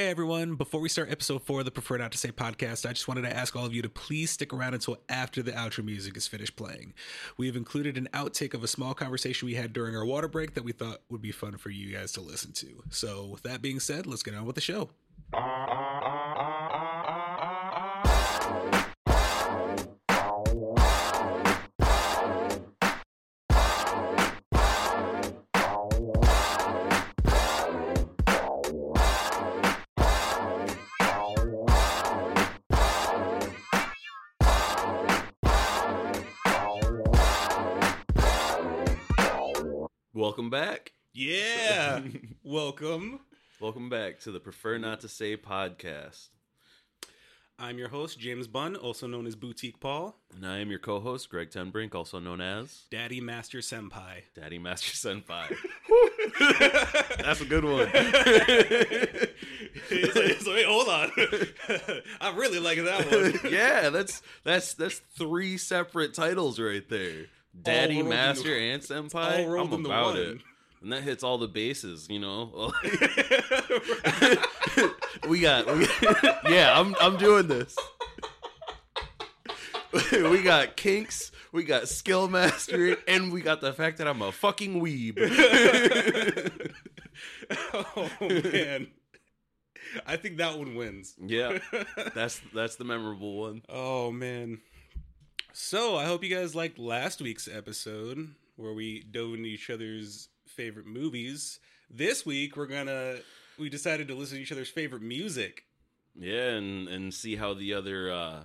Hey everyone, before we start episode four of the Prefer Not to Say podcast, I just wanted to ask all of you to please stick around until after the outro music is finished playing. We have included an outtake of a small conversation we had during our water break that we thought would be fun for you guys to listen to. So, with that being said, let's get on with the show. Uh, uh. Welcome. Welcome back to the Prefer Not to Say podcast. I'm your host, James Bunn, also known as Boutique Paul, And I am your co host, Greg Tenbrink, also known as Daddy Master Senpai. Daddy Master Senpai. That's a good one. He's like, so wait, hold on. I'm really liking that one. yeah, that's that's that's three separate titles right there. Daddy, rolled Master, and Senpai. all rolled I'm into about one. it. And that hits all the bases, you know. we got, we yeah. I'm I'm doing this. we got kinks, we got skill mastery, and we got the fact that I'm a fucking weeb. oh man. I think that one wins. yeah, that's that's the memorable one. Oh man. So I hope you guys liked last week's episode where we dove into each other's favorite movies. This week we're gonna we decided to listen to each other's favorite music. Yeah, and and see how the other uh,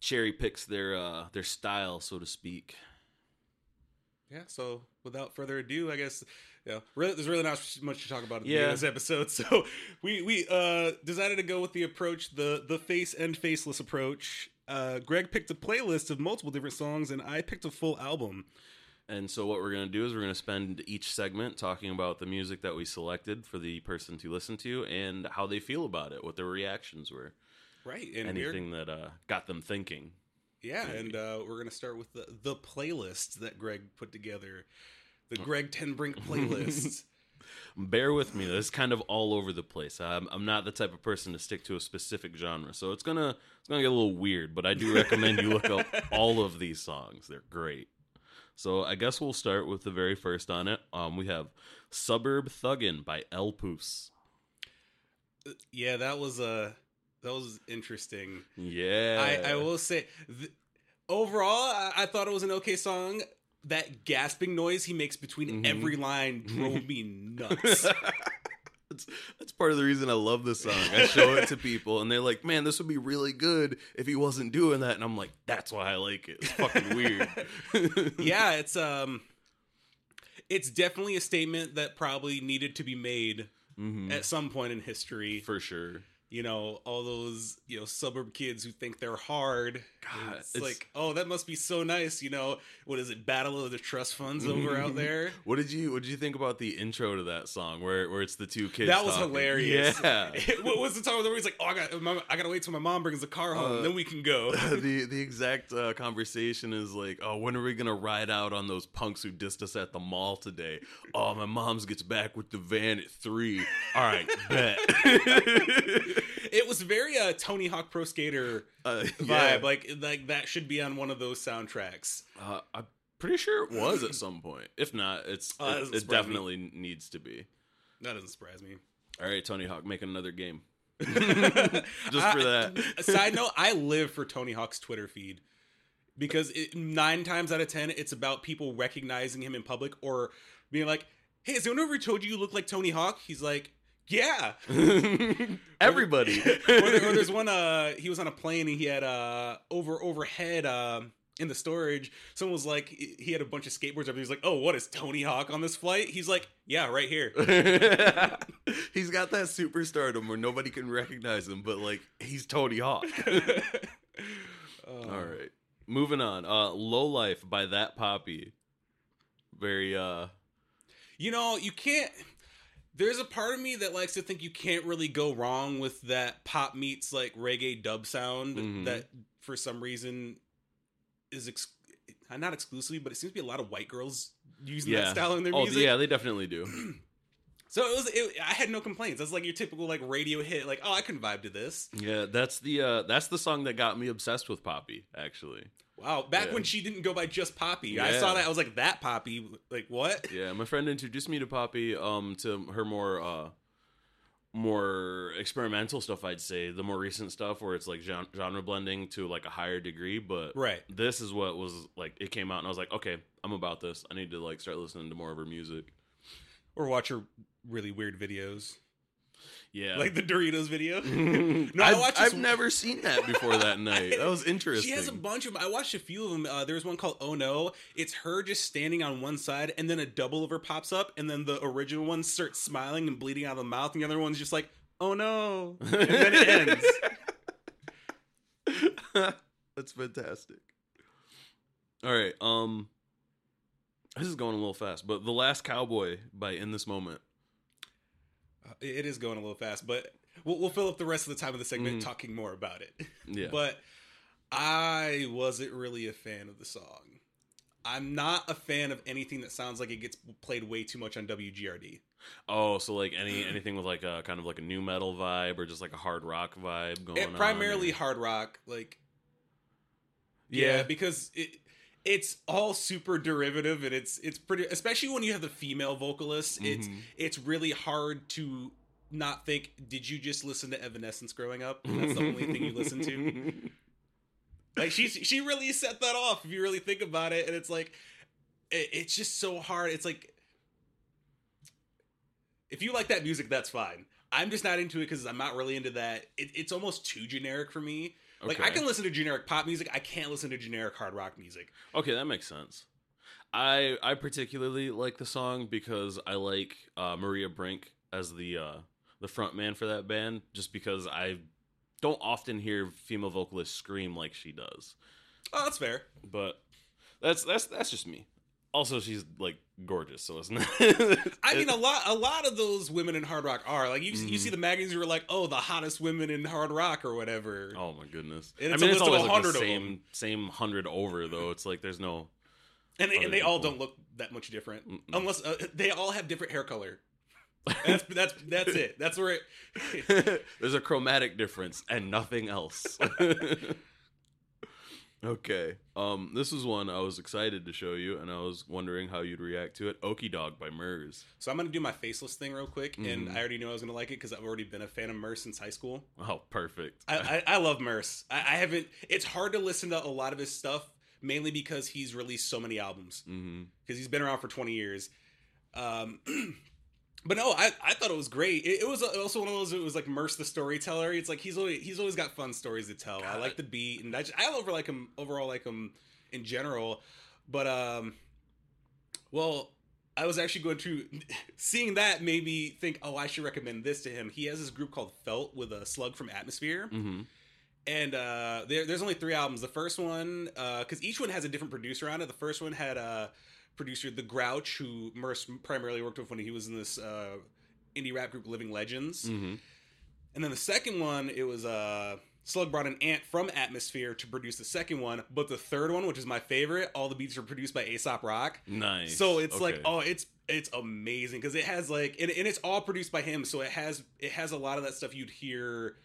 cherry picks their uh, their style, so to speak. Yeah, so without further ado, I guess you know, really, there's really not much to talk about in Yeah. this episode. So we we uh, decided to go with the approach the the face and faceless approach. Uh, Greg picked a playlist of multiple different songs, and I picked a full album. And so what we're going to do is we're going to spend each segment talking about the music that we selected for the person to listen to and how they feel about it, what their reactions were, Right, and anything that uh, got them thinking. Yeah, and uh, we're gonna start with the the playlist that Greg put together, the Greg Tenbrink playlist. Bear with me; this is kind of all over the place. I'm, I'm not the type of person to stick to a specific genre, so it's gonna it's gonna get a little weird. But I do recommend you look up all of these songs; they're great. So I guess we'll start with the very first on it. Um, we have "Suburb Thuggin" by El Poos. yeah, that was uh, that was interesting. Yeah, I, I will say, th- overall, I, I thought it was an okay song. That gasping noise he makes between Mhm. every line drove me nuts. that's, that's part of the reason I love this song. I show it to people, and they're like, "Man, this would be really good if he wasn't doing that." And I'm like, "That's why I like it. It's fucking weird." yeah, it's um, it's definitely a statement that probably needed to be made Mhm. at some point in history. for sure. You know all those you know suburb kids who think they're hard God, it's, it's- like oh that must be so nice you know what is it battle of the trust funds over out there What did you What did you think about the intro to that song, where where it's the two kids? that was talking? hilarious Yeah. what was the time where he's like oh i got my, i gotta wait till my mom brings the car home Uh, then we can go the the exact uh, conversation is like, oh, when are we gonna ride out on those punks who dissed us at the mall today? Oh, my mom's gets back with the van at three. All right, bet. It was very uh tony hawk pro skater uh, vibe yeah. like like that should be on one of those soundtracks Uh, I'm pretty sure it was at some point. If not, it's Oh, it, it surprise me. definitely needs to be. that doesn't surprise me All right, Tony Hawk, make another game. Just for that. I- side note, I live for Tony Hawk's Twitter feed because it, nine times out of ten, it's about people recognizing him in public or being like, "Hey, has anyone ever told you you look like Tony Hawk?" He's like, "Yeah." Everybody. or, there- or there's one. Uh, he was on a plane and he had uh over overhead. Uh, in the storage, someone was like, he had a bunch of skateboards. Up. He was like, "Oh, what is Tony Hawk on this flight?" He's like, "Yeah, right here." he's got that superstardom where nobody can recognize him, but like he's Tony Hawk. Oh. All right. Moving on. Uh Low Life by that poppy. Very uh You know, you can't. There's a part of me that likes to think you can't really go wrong with that pop meets like reggae dub sound Mhm. that for some reason is ex- not exclusively, but it seems to be a lot of white girls using yeah. that style in their oh, music. yeah, they definitely do. So it was. It, I had no complaints. That's like your typical like radio hit. Like, oh, I can vibe to this. Yeah, that's the uh that's the song that got me obsessed with Poppy, actually. Wow. Back Yeah. when she didn't go by just Poppy, I saw that. I was like, that Poppy. Like what? Yeah, my friend introduced me to Poppy um to her more uh more experimental stuff I'd say, the more recent stuff where it's like gen- genre blending to like a higher degree, but Right. this is what was like it came out and I was like, okay, I'm about this. I need to like start listening to more of her music. Or watch her really weird videos, Yeah. like the Doritos video. no, I I've, watched I've never seen that before that night. That was interesting. She has a bunch of them. I watched a few of them. Uh, there's one called Oh No. It's her just standing on one side, and then a double of her pops up, and then the original one starts smiling and bleeding out of the mouth, and the other one's just like, Oh no, and then it ends. That's fantastic. All right, um this is going a little fast, but The Last Cowboy by In This Moment. Uh, It is going a little fast, but we'll, we'll fill up the rest of the time of the segment Mhm. talking more about it. Yeah. But I wasn't really a fan of the song. I'm not a fan of anything that sounds like it gets played way too much on WGRD. oh, so like any anything with like a kind of like a new metal vibe or just like a hard rock vibe going It, on. primarily hard rock, like yeah, yeah. because it it's all super derivative and it's it's pretty especially when you have the female vocalist it's Mhm. it's really hard to not think did you just listen to evanescence growing up? And that's the only thing you listen to? Like she she really set that off if you really think about it. And it's like it, it's just so hard. It's like if you like that music that's fine. I'm just not into it because i'm not really into that. It, it's almost too generic for me like I can listen to generic pop music. I can't listen to generic hard rock music. Okay, that makes sense. I I particularly like the song because I like uh, Maria Brink as the uh, the front man for that band, just because I don't often hear female vocalists scream like she does. Oh, that's fair. But that's that's that's just me. Also, she's like gorgeous, so it's not. I mean, a lot, a lot of those women in hard rock are like you. You Mhm. see the magazines you're like, "Oh, the hottest women in hard rock" or whatever. oh my goodness! And I it's mean, a it's always like the 100 of same them. same hundred over though. It's like there's no. and they, and they all don't look that much different, Mm-mm. unless uh, they all have different hair color. That's that's that's it. That's where it. There's a chromatic difference and nothing else. Okay. Um this is one I was excited to show you and I was wondering how you'd react to it. Okie Dog by Murs. So I'm gonna do my faceless thing real quick, and Mhm. I already knew I was gonna like it because I've already been a fan of Murs since high school. Oh, perfect. I, I, I love Murs. I, I haven't. It's hard to listen to a lot of his stuff, mainly because he's released so many albums. because he's been around for 20 years. Um, but no, I, I thought it was great. It, it was also one of those. It was like Murs the storyteller. It's like he's always he's always got fun stories to tell. I like the beat, and I, just, I over like him overall like him in general. But um, well, I was actually going to seeing that made me think, oh, I should recommend this to him. He has this group called Felt with a slug from Atmosphere hmm and uh, there, there's only three albums. The first one, because each one has a different producer on it. The first one had a producer, The Grouch, who Murs primarily worked with when he was in this uh, indie rap group Living Legends. hmm And then the second one, it was uh, Slug brought an ant from Atmosphere to produce the second one. But the third one, which is my favorite, all the beats are produced by Aesop Rock. Nice. So it's like, oh, it's it's amazing because it has like, and, and it's all produced by him. So it has it has a lot of that stuff you'd hear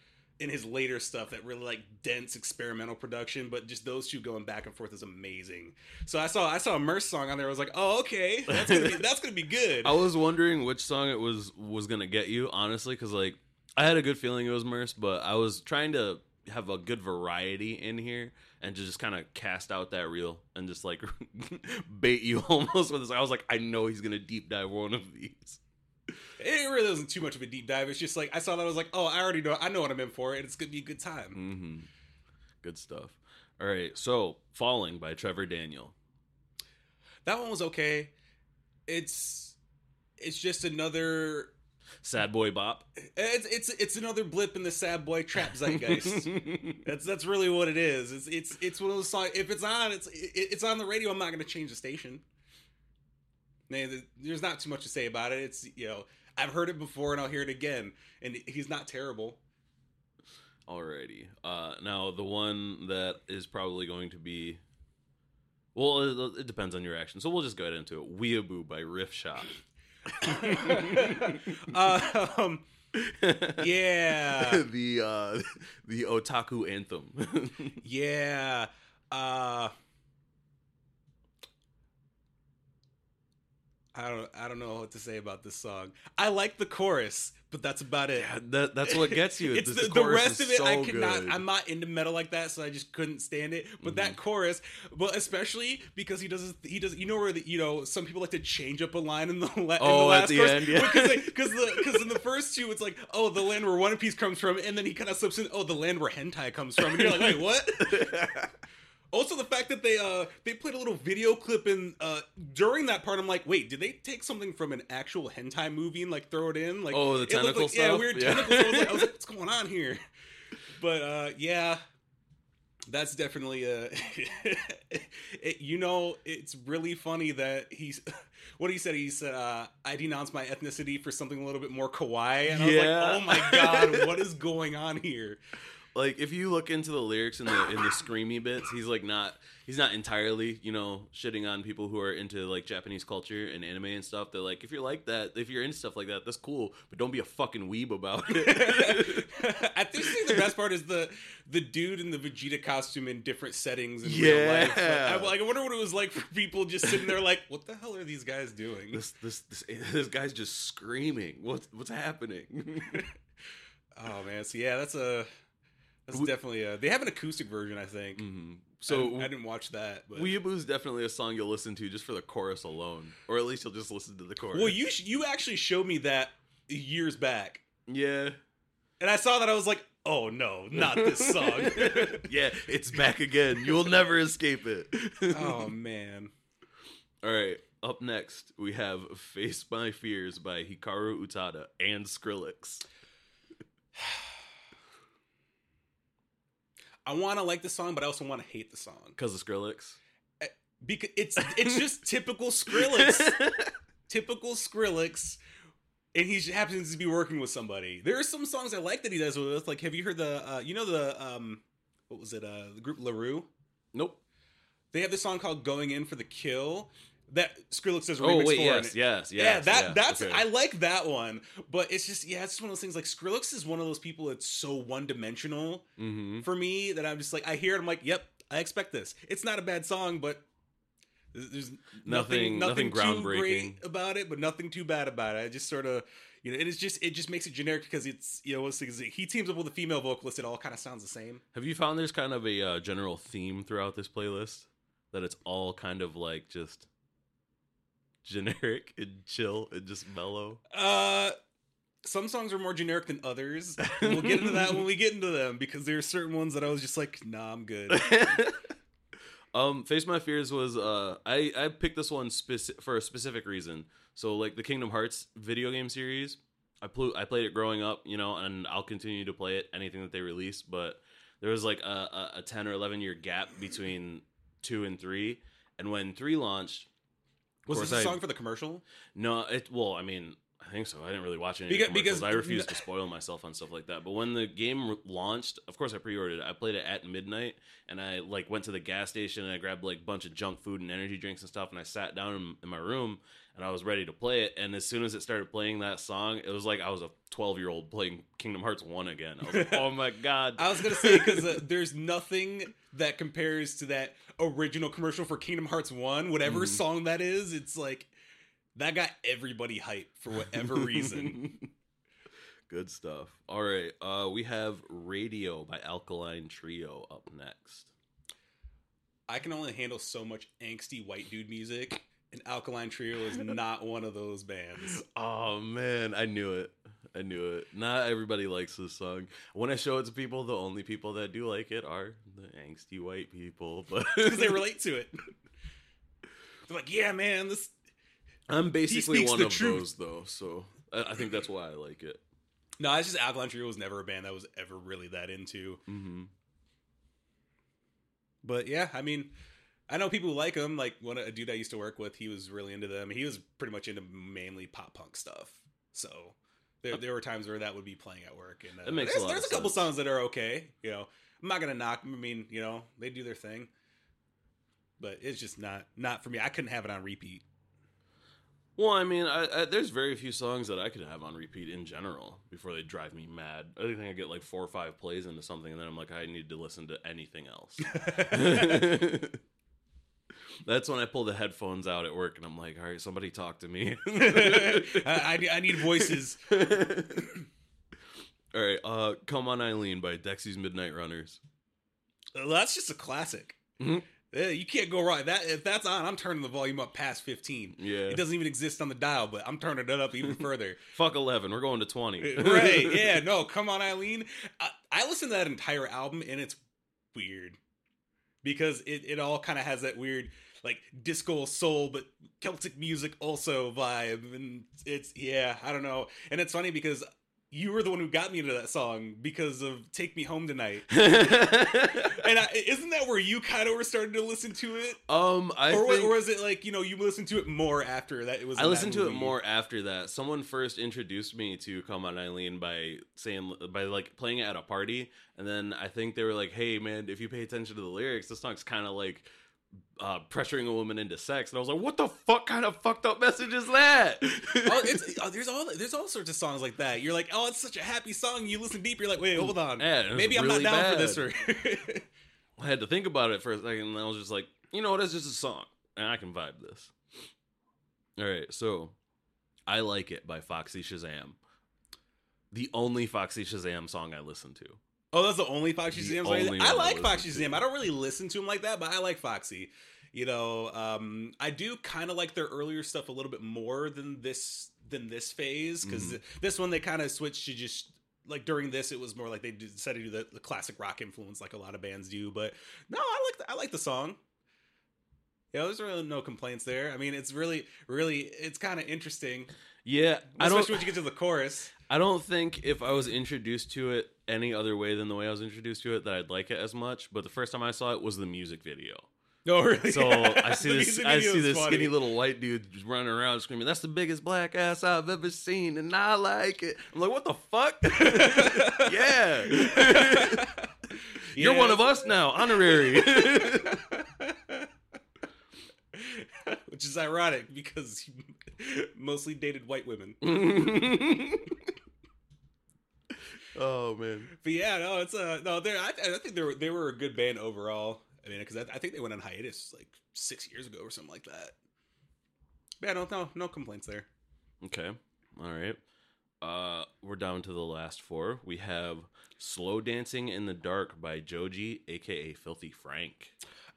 in his later stuff that really like dense experimental production. But just those two going back and forth is amazing. So I saw I saw a Murs song on there. I was like, oh, okay, that's gonna be, that's gonna be good. I was wondering which song it was was gonna get you, honestly, because like I had a good feeling it was Murs, but I was trying to have a good variety in here and to just kind of cast out that reel and just like bait you almost with this. I was like, I know he's gonna deep dive one of these. It really wasn't too much of a deep dive. It's just like I saw that I was like, oh, I already know. I know what I'm in for, and it's gonna be a good time. hmm Good stuff. All right, so "Falling" by Trevor Daniel. That one was okay. It's it's just another Sad Boy Bop. it's it's it's another blip in the sad boy trap zeitgeist. that's that's really what it is. It's it's it's one of those songs. If it's on, it's it, it's on the radio. I'm not going to change the station. There's not too much to say about it. It's you know I've heard it before and I'll hear it again. And he's not terrible. Alrighty. Uh, now the one that is probably going to be, well, it, it depends on your action. So we'll just go ahead into it. Weeaboo by Riff Shot. um, yeah, the uh, the otaku anthem. yeah. Uh, I don't. I don't know what to say about this song. I like the chorus, but that's about it. yeah, that, that's what gets you. it's the, the, the rest of it. I cannot good. I'm not into metal like that, so I just couldn't stand it. But that Mhm. chorus, but especially because he does. He does. You know where the, you know some people like to change up a line in the, la- in the Oh, at last the chorus end, yeah. because the because in the first two it's like oh the land where One Piece comes from, and then he kind of slips in oh the land where hentai comes from, and you're like wait what? Also, the fact that they uh they played a little video clip in uh during that part, I'm like, wait, did they take something from an actual hentai movie and like throw it in? Like, Oh, the tentacle like, Yeah, weird Yeah. tentacles. I was, like, I was like, what's going on here? But uh yeah, that's definitely uh it, you know, it's really funny that he's. What he said, he said, uh, "I denounce my ethnicity for something a little bit more kawaii," and I was Yeah. like, "Oh my god, what is going on here?" Like if you look into the lyrics in the in the screamy bits, he's like not he's not entirely you know shitting on people who are into like Japanese culture and anime and stuff. They're like, if you're like that, if you're into stuff like that, that's cool, but don't be a fucking weeb about it. I think the best part is the the dude in the Vegeta costume in different settings in real Yeah. life. Like, I, like, I wonder what it was like for people just sitting there like, what the hell are these guys doing? this this this this guy's just screaming. What's what's happening? Oh man, so yeah, that's a that's We- definitely a. They have an acoustic version, I think. Mhm. So So I, didn't watch that, but Weeaboo is definitely a song you'll listen to just for the chorus alone, or at least you'll just listen to the chorus. well, you sh- you actually showed me that years back, yeah, and I saw that I was like, oh no, not this song. yeah, it's back again. You'll never escape it. oh man. All right, up next we have "Face My Fears" by Hikaru Utada and Skrillex. I want to like the song, but I also want to hate the song Because of Skrillex. because it's it's just typical Skrillex. typical Skrillex, and he happens to be working with somebody. There are some songs I like that he does with. Like, have you heard the? Uh, you know the um, what was it? Uh, the group La Roux. nope. They have this song called "Going In for the Kill." That Skrillex does a Oh remix wait, for. yes, it- yes, yeah, that yeah, that's okay. I like that one, but it's just yeah, it's just one of those things. Like Skrillex is one of those people that's so one dimensional Mhm. for me that I'm just like I hear it, I'm like, yep, I expect this. It's not a bad song, but there's Nothing- nothing, nothing too groundbreaking. about it, but nothing too bad about it. I just sort of, you know, and it is just it just makes it generic because it's you know what's the- he teams up with a female vocalist, it all kind of sounds the same. Have you found there's kind of a uh, general theme throughout this playlist that it's all kind of like just generic and chill and just mellow? Uh, some songs are more generic than others. we'll get into that when we get into them because there are certain ones that I was just like, nah, I'm good. um, Face My Fears was uh, I I picked this one speci- for a specific reason. So like the Kingdom Hearts video game series, I pl- I played it growing up, you know, and I'll continue to play it anything that they release. But there was like a, a, a ten or eleven year gap between two and three, and when three launched, Was this a I- song for the commercial? No, it well, I mean, I think so. I didn't really watch any Because- commercials. because- I refuse to spoil myself on stuff like that. But when the game launched, of course I pre-ordered it. I played it at midnight, and I like went to the gas station and I grabbed like a bunch of junk food and energy drinks and stuff, and I sat down in, in my room and I was ready to play it. And as soon as it started playing that song, it was like I was a twelve year old playing Kingdom Hearts one again. I was like, oh my god. I was gonna say because uh, there's nothing that compares to that original commercial for Kingdom Hearts One. Whatever Mhm. song that is, it's like that got everybody hyped for whatever reason. Good stuff. All right, uh, we have Radio by Alkaline Trio up next. I can only handle so much angsty white dude music, and Alkaline Trio is not one of those bands. Oh man, I knew it. I knew it. Not everybody likes this song. When I show it to people, the only people that do like it are the angsty white people. But because they relate to it. They're like, yeah, man, this. I'm basically one of truth. those though, so I, I think that's why I like it. No, it's just Alkaline Trio was never a band that was ever really that into. hmm But yeah, I mean, I know people who like him. Like one a dude I used to work with, he was really into them. He was pretty much into mainly pop punk stuff. So there, there were times where that would be playing at work, and uh, That makes a there's, there's a couple songs that are okay. You know, I'm not gonna knock. I mean, you know, they do their thing, but it's just not not for me. I couldn't have it on repeat. Well, I mean, I, I, there's very few songs that I could have on repeat in general before they drive me mad. I think I get like four or five plays into something, and then I'm like, I need to listen to anything else. That's when I pull the headphones out at work, and I'm like, all right, somebody talk to me. I, I, I need voices. all right, uh, "Come On Eileen" by Dexy's Midnight Runners. Well, that's just a classic. Mhm. You can't go wrong. That if that's on, I'm turning the volume up past 15. Yeah, It doesn't even exist on the dial, but I'm turning it up even further. fuck eleven. We're going to twenty. right? Yeah. No, come on, Eileen. I, I listened to that entire album, and it's weird because it it all kind of has that weird like disco soul, but Celtic music also vibe, and it's yeah, I don't know. And it's funny because. You were the one who got me into that song because of "Take Me Home Tonight," and I, isn't that where you kind of were starting to listen to it, um, I or, think or was it like you know you listened to it more after that? It was. I listened to it more after that. Someone first introduced me to "Come On Eileen" by saying by like playing it at a party, and then I think they were like, "Hey man, if you pay attention to the lyrics, this song's kind of like." Uh, pressuring a woman into sex, and I was like, "What the fuck kind of fucked up message is that?" oh, it's, oh, there's all there's all sorts of songs like that. You're like, oh, it's such a happy song. You listen deep, you're like, wait, hold on, Yeah, maybe I'm really not down for this. Or I had to think about it for a second, and I was just like, you know what? It's just a song, and I can vibe this. All right, so I like it by Foxy Shazam. The only Foxy Shazam song I listen to. Oh, that's the only Foxy Shazam. only I like Foxy. Shazam. I don't really listen to him like that, but I like Foxy. You know, um, I do kind of like their earlier stuff a little bit more than this than this phase because Mhm. this one they kind of switched to just like during this it was more like they decided to do the, the classic rock influence like a lot of bands do. But no, I like the, I like the song. Yeah, there's really no complaints there. I mean, it's really, really, it's kind of interesting, Yeah, I don't. when you get to the chorus. I don't think if I was introduced to it any other way than the way I was introduced to it that I'd like it as much. But the first time I saw it was the music video. No, really. So I see this. I see this funny. skinny little white dude just running around screaming, "That's the biggest black ass I've ever seen, and I like it." I'm like, "What the fuck?" yeah, you're one of us now, honorary. Which is ironic because he mostly dated white women. Oh man, But yeah, no, it's a no. They, I, I think they were they were a good band overall. I mean, because I, I think they went on hiatus like six years ago or something like that. But yeah, no, no, no complaints there. okay, all right. Uh, we're down to the last four. We have "Slow Dancing in the Dark" by Joji, aka Filthy Frank.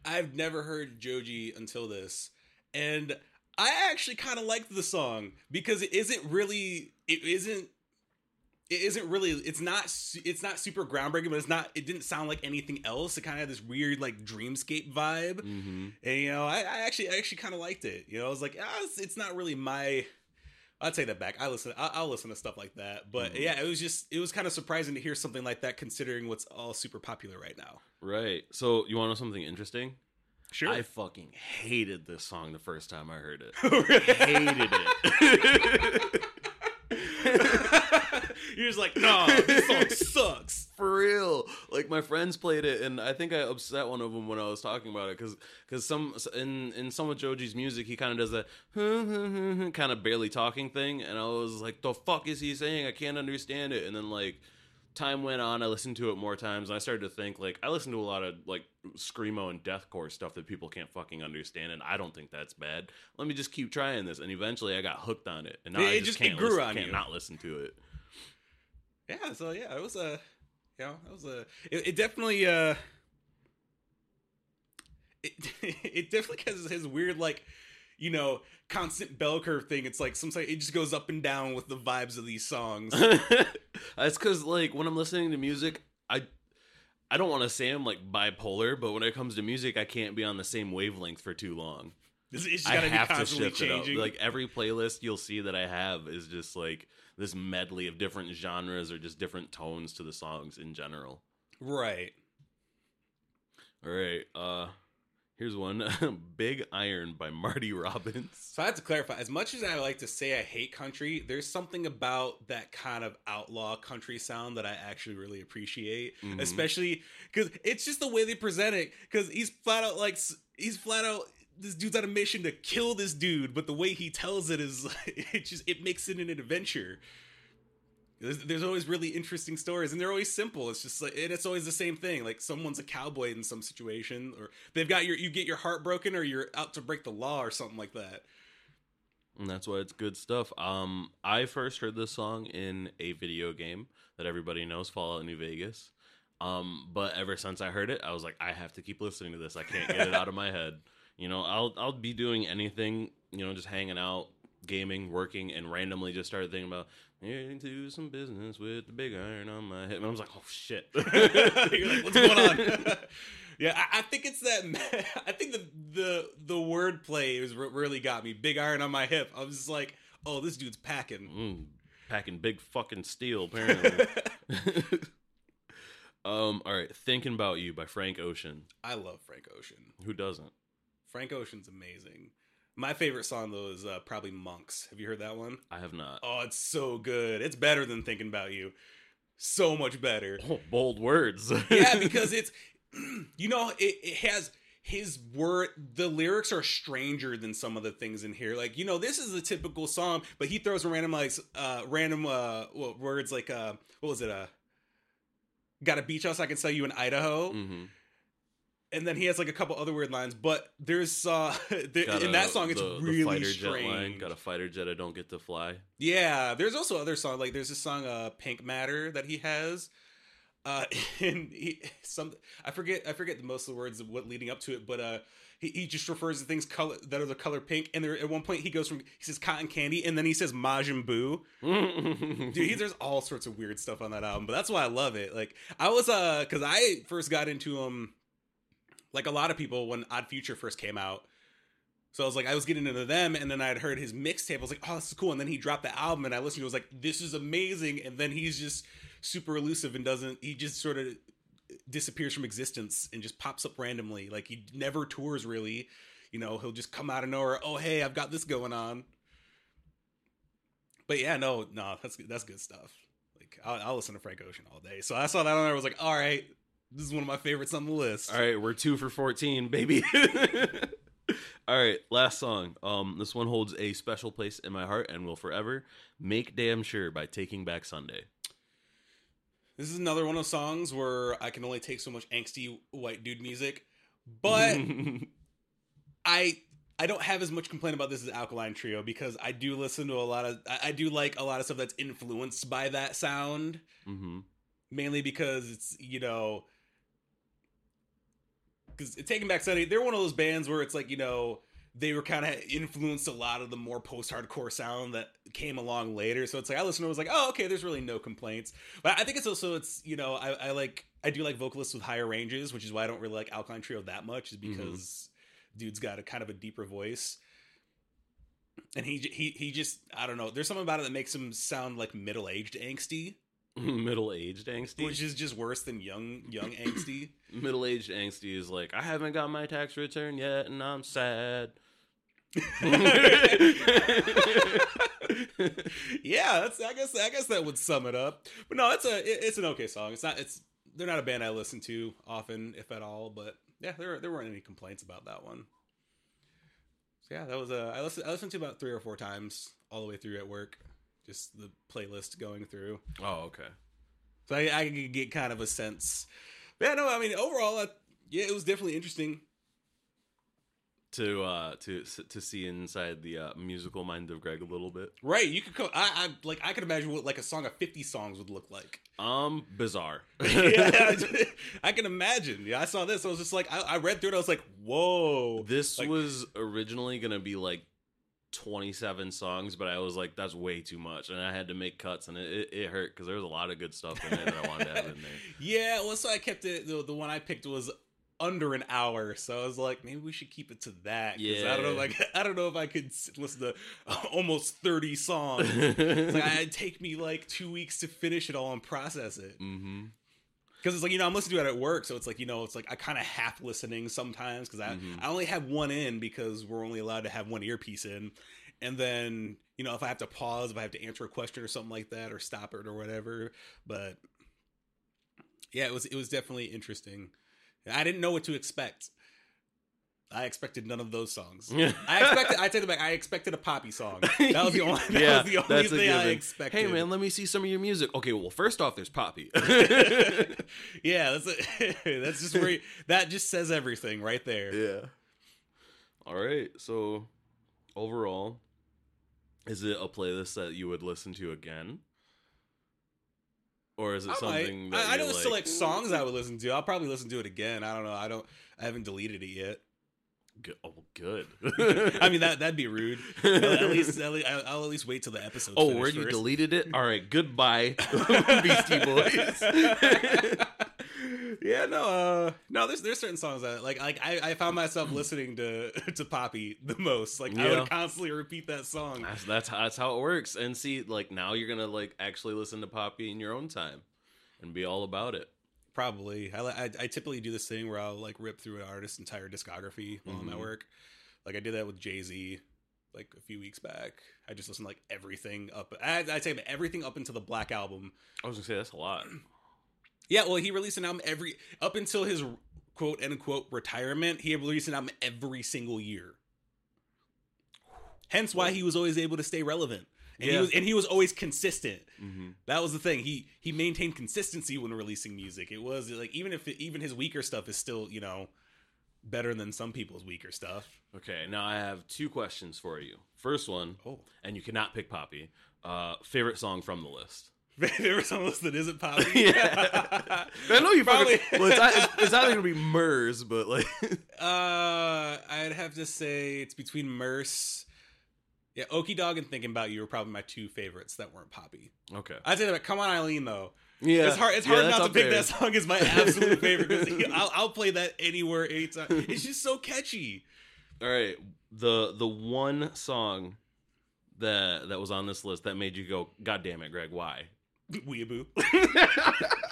I've never heard Joji until this, and I actually kind of liked the song because it isn't really it isn't it isn't really it's not it's not super groundbreaking, but it's not it didn't sound like anything else. It kind of had this weird like dreamscape vibe, Mm-hmm. and you know I, I actually I actually kind of liked it. You know I was like ah, it's, it's not really my. I'll take that back. I listen. I'll, I'll listen to stuff like that. But Mhm. yeah, it was just it was kind of surprising to hear something like that, considering what's all super popular right now. Right. So you want to know something interesting? Sure. I fucking hated this song the first time I heard it. Really? hated it. You're just like, no, this song sucks. For real. Like my friends played it and I think I upset one of them when I was talking about it cuz cuz some in in some of Joji's music he kind of does that kind of barely talking thing and I was like the fuck is he saying? I can't understand it. And then like time went on, I listened to it more times, and I started to think like I listen to a lot of like screamo and deathcore stuff that people can't fucking understand, and I don't think that's bad. Let me just keep trying this, and eventually I got hooked on it, and now Yeah, I it just, just- can't it grew listen, on can't you. not listen to it. Yeah, so yeah, it was a, you know, it was a, it, it definitely, uh, it, it definitely has his weird like, you know, constant bell curve thing. It's like sometimes it just goes up and down with the vibes of these songs. That's because like when I'm listening to music, I I don't want to say I'm like bipolar, but when it comes to music, I can't be on the same wavelength for too long. It's, it's just I gotta be have to constantly shift it up. Like every playlist you'll see that I have is just like this medley of different genres or just different tones to the songs in general. right. All right, uh here's one. Big Iron by Marty Robbins. So I have to clarify. As much as I like to say I hate country, there's something about that kind of outlaw country sound that I actually really appreciate. Mhm. Especially because it's just the way they present it. Because he's flat out like he's flat out this dude's on a mission to kill this dude, but the way he tells it is it just it makes it an adventure. There's, there's always really interesting stories, and they're always simple. It's just like, and it's always the same thing. Like someone's a cowboy in some situation, or they've got your you get your heart broken, or you're out to break the law, or something like that. And that's why it's good stuff. Um, I first heard this song in a video game that everybody knows, Fallout New Vegas. Um, but ever since I heard it, I was like, I have to keep listening to this. I can't get it out of my head. You know, I'll I'll be doing anything, you know, just hanging out, gaming, working, and randomly just started thinking about into some business with the big iron on my head. And I was like, oh shit. Like, what's going on? yeah, I, I, think it's that. I think the the the wordplay is what really got me. Big iron on my hip. I was just like, oh, this dude's packing. Mm, packing big fucking steel, apparently. um, all right, thinking about you by Frank Ocean. I love Frank Ocean. Who doesn't? Frank Ocean's amazing. My favorite song though is uh, probably Monks. Have you heard that one? I have not. Oh, it's so good. It's better than Thinking About You. So much better. Oh, bold words. yeah, because it's you know it, it has his word the lyrics are stranger than some of the things in here like you know this is a typical song but he throws random like uh random uh words like uh what was it uh got a beach house i can sell you in idaho mm-hmm and then he has like a couple other weird lines, but there's uh there, in that song it's the, really the fighter strange. Jet line, got a fighter jet I don't get to fly. Yeah, there's also other songs like there's a song uh Pink Matter that he has. Uh and he some I forget I forget most of the words of what leading up to it, but uh he, he just refers to things color that are the color pink and there at one point he goes from he says cotton candy and then he says Majin Buu. Dude, he, there's all sorts of weird stuff on that album, but that's why I love it. Like I was uh cuz I first got into him like a lot of people when Odd Future first came out. So I was like, I was getting into them, and then I had heard his mixtape. I was like, oh, this is cool. And then he dropped the album, and I listened to it. I was like, this is amazing. And then he's just super elusive and doesn't, he just sort of disappears from existence and just pops up randomly. Like he never tours really. You know, he'll just come out of nowhere. Oh, hey, I've got this going on. But yeah, no, no, that's that's good stuff. Like I'll, I'll listen to Frank Ocean all day. So I saw that on there. I was like, all right, this is one of my favorites on the list. All right, we're two for fourteen, baby. All right, last song. Um, this one holds a special place in my heart and will forever. Make damn sure by Taking Back Sunday. This is another one of songs where I can only take so much angsty white dude music, but I I don't have as much complaint about this as Alkaline Trio because I do listen to a lot of I, I do like a lot of stuff that's influenced by that sound. Mm-hmm. Mainly because it's you know because Taking Back Sunday, they're one of those bands where it's like you know they were kind of influenced a lot of the more post-hardcore sound that came along later. So it's like I listened to it, was like, oh, okay, there's really no complaints. But I think it's also it's you know I, I like I do like vocalists with higher ranges, which is why I don't really like Alkaline Trio that much, is because mm-hmm. dude's got a kind of a deeper voice. And he he he just I don't know. There's something about it that makes him sound like middle aged angsty. middle aged angsty, which is just worse than young young angsty. middle aged angsty is like I haven't got my tax return yet, and I'm sad. yeah, that's I guess I guess that would sum it up. But no, it's a it's an okay song. It's not it's they're not a band I listen to often, if at all. But yeah, there there weren't any complaints about that one. So yeah, that was a I listened I listened to about three or four times all the way through at work just the playlist going through. Oh, okay. So I, I could get kind of a sense. But yeah, no, I mean overall, I, yeah, it was definitely interesting to uh to to see inside the uh, musical mind of Greg a little bit. Right, you could co- I, I like I could imagine what like a song of 50 songs would look like. Um bizarre. yeah, I can imagine. Yeah, I saw this. I was just like I, I read through it I was like, "Whoa." This like, was originally going to be like 27 songs, but I was like, that's way too much. And I had to make cuts, and it, it, hurt because there was a lot of good stuff in there that I wanted to have in there. Yeah, well, so I kept it. The, the one I picked was under an hour, so I was like, maybe we should keep it to that. Yeah, I don't know, like I don't know if I could listen to almost 30 songs. like it'd take me like two weeks to finish it all and process it. Mm-hmm because it's like you know I'm listening to it at work, so it's like you know it's like I kind of half listening sometimes because I mm-hmm. I only have one in because we're only allowed to have one earpiece in, and then you know if I have to pause, if I have to answer a question or something like that, or stop it or whatever. But yeah, it was it was definitely interesting. I didn't know what to expect. I expected none of those songs. I expected. I take it back. I expected a poppy song. That was the only. That yeah, was the only a thing I expected. Hey man, let me see some of your music. Okay, well, first off, there's Poppy. yeah, that's it. that's just where you- that just says everything right there. yeah. All right. So, overall, is it a playlist that you would listen to again, or is it I, something might. that I, I know you're it's songs I would listen to. I'll probably listen to it again. I don't know. I don't. I haven't deleted it yet. Good. Oh, good. I mean that that'd be rude. At least, at least I'll, I'll at least wait till the episode. oh, where you deleted it? All right. Goodbye, Beastie Boys. yeah, no, uh, no. There's there's certain songs that like like I, I found myself listening to to Poppy the most. Like I would constantly repeat that song. That's that's how, that's how it works. And see, like now you're gonna like actually listen to Poppy in your own time and be all about it. Probably. I, I I typically do this thing where I'll like rip through an artist's entire discography while I'm at Mhm. work. Like I did that with Jay Z like a few weeks back. I just listened to, like everything up. I I say everything up until the Black album. I was gonna say that's a lot. Yeah, well, he released an album every up until his quote unquote retirement. He released an album every single year. Hence why he was always able to stay relevant. And he Yeah. was and he was always consistent. Mm-hmm. That was the thing. He he maintained consistency when releasing music. It was like even if it, even his weaker stuff is still you know better than some people's weaker stuff. Okay, now I have two questions for you. First one, Oh, and you cannot pick Poppy. Uh, favorite song from the list. favorite song list that isn't poppy. Yeah. I know you Probably. probably. Well, it's, not- it's, either gonna be Murs, but like, uh, I'd have to say it's between Murs. Yeah, Okie Dog and Thinking About You were probably my two favorites that weren't poppy. okay, I'd say that. Come on, Eileen, though. yeah, it's hard. It's hard that's not to pick there. that song as my absolute favorite because I'll, I'll play that anywhere, anytime. It's just so catchy. All right, the the one song that that was on this list that made you go, God damn it, Greg, why? Weeaboo.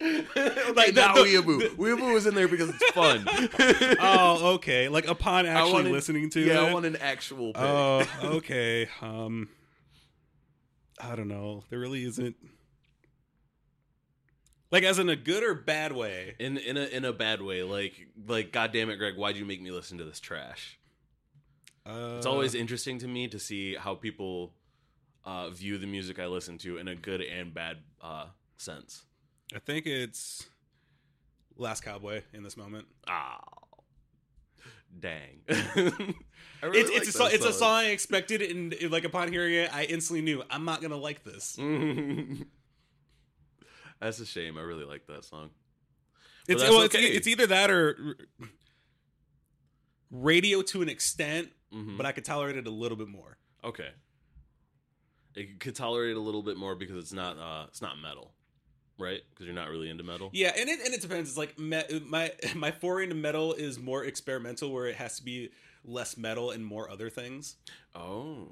like the- not the- Weeaboo. Weeaboo was in there because it's fun. oh, okay. Like upon actually wanted- listening to yeah, it. I want an actual pick. Oh, okay. Um, I don't know. There really isn't. Like, as in a good or bad way. in in a in a bad way, like like God damn it, Greg, why'd you make me listen to this trash? Uh, It's always interesting to me to see how people uh, view the music I listen to in a good and bad uh, sense. I think it's Last Cowboy in this moment. Ah, dang. Really it's like it's a song, it's a song I expected, and like upon hearing it, I instantly knew I'm not gonna like this. That's a shame. I really like that song. But It's well, okay. it's either that or radio to an extent, Mhm. but I could tolerate it a little bit more. Okay. It could tolerate it a little bit more because it's not uh it's not metal, right? Because you're not really into metal. Yeah, and it and it depends. It's like me, my my foray into metal is more experimental, where it has to be less metal and more other things. Oh.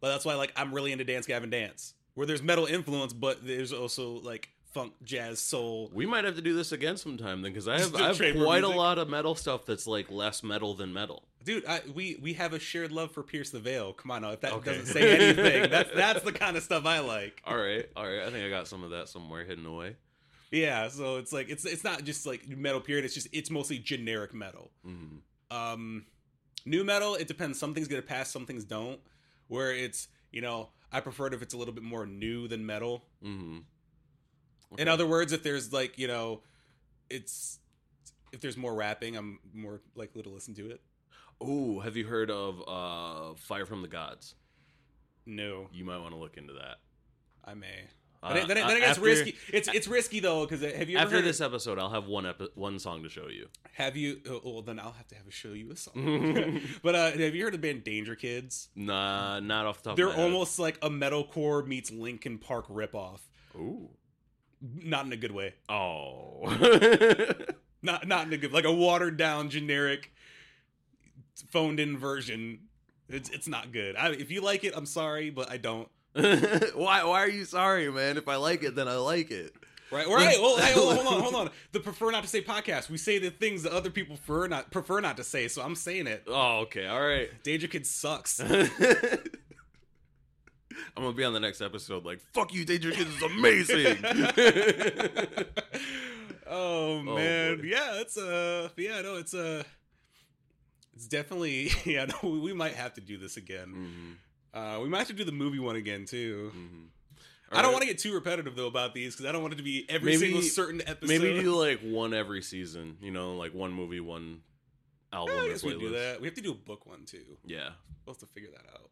But that's why like I'm really into Dance Gavin Dance, where there's metal influence, but there's also like funk, jazz, soul. We might have to do this again sometime then, because I have, I have quite a lot of metal stuff that's like less metal than metal. Dude, I, we we have a shared love for Pierce the Veil. Come on, now, if that Okay. doesn't say anything, that's that's the kind of stuff I like. All right, all right. I think I got some of that somewhere hidden away. Yeah, so it's like it's it's not just like metal period. It's just it's mostly generic metal. hmm um new metal it depends some things get a pass some things don't where it's you know i prefer it if it's a little bit more new than metal hmm in other words if there's like you know it's if there's more rapping i'm more likely to listen to it oh, have you heard of uh, Fire from the Gods? no You might want to look into that. i may Uh, then, it- then, it- uh, after- risky it's it's risky though because have you ever After this episode, I'll have one epi- one song to show you. have you oh, well then i'll have to have a show you a song but uh have you heard of the band danger kids nah, not off the top. they're of my head. almost like a metalcore meets linkin park ripoff Ooh. Not in a good way Oh. not not in a good like a watered down generic phoned in version it's it's not good I, if you like it i'm sorry but i don't why? Why are you sorry, man? If I like it, then I like it. right all right well hey, hold on hold on hold on the prefer not to say podcast we say the things that other people prefer not prefer not to say so i'm saying it Oh, okay. All right. danger kid sucks I'm gonna be on the next episode like, fuck you, Danger Kids is amazing. Oh man, boy. yeah, it's uh, yeah, no, it's uh, it's definitely yeah. No, we, might have to do this again. Mhm, Uh, we might have to do the movie one again too. mhm. I don't want to get too repetitive though about these because I don't want it to be every Maybe- single certain episode. maybe do like one every season. You know, like one movie, one album. Yeah, I guess we do that. We have to do a book one too. Yeah. We'll have to figure that out.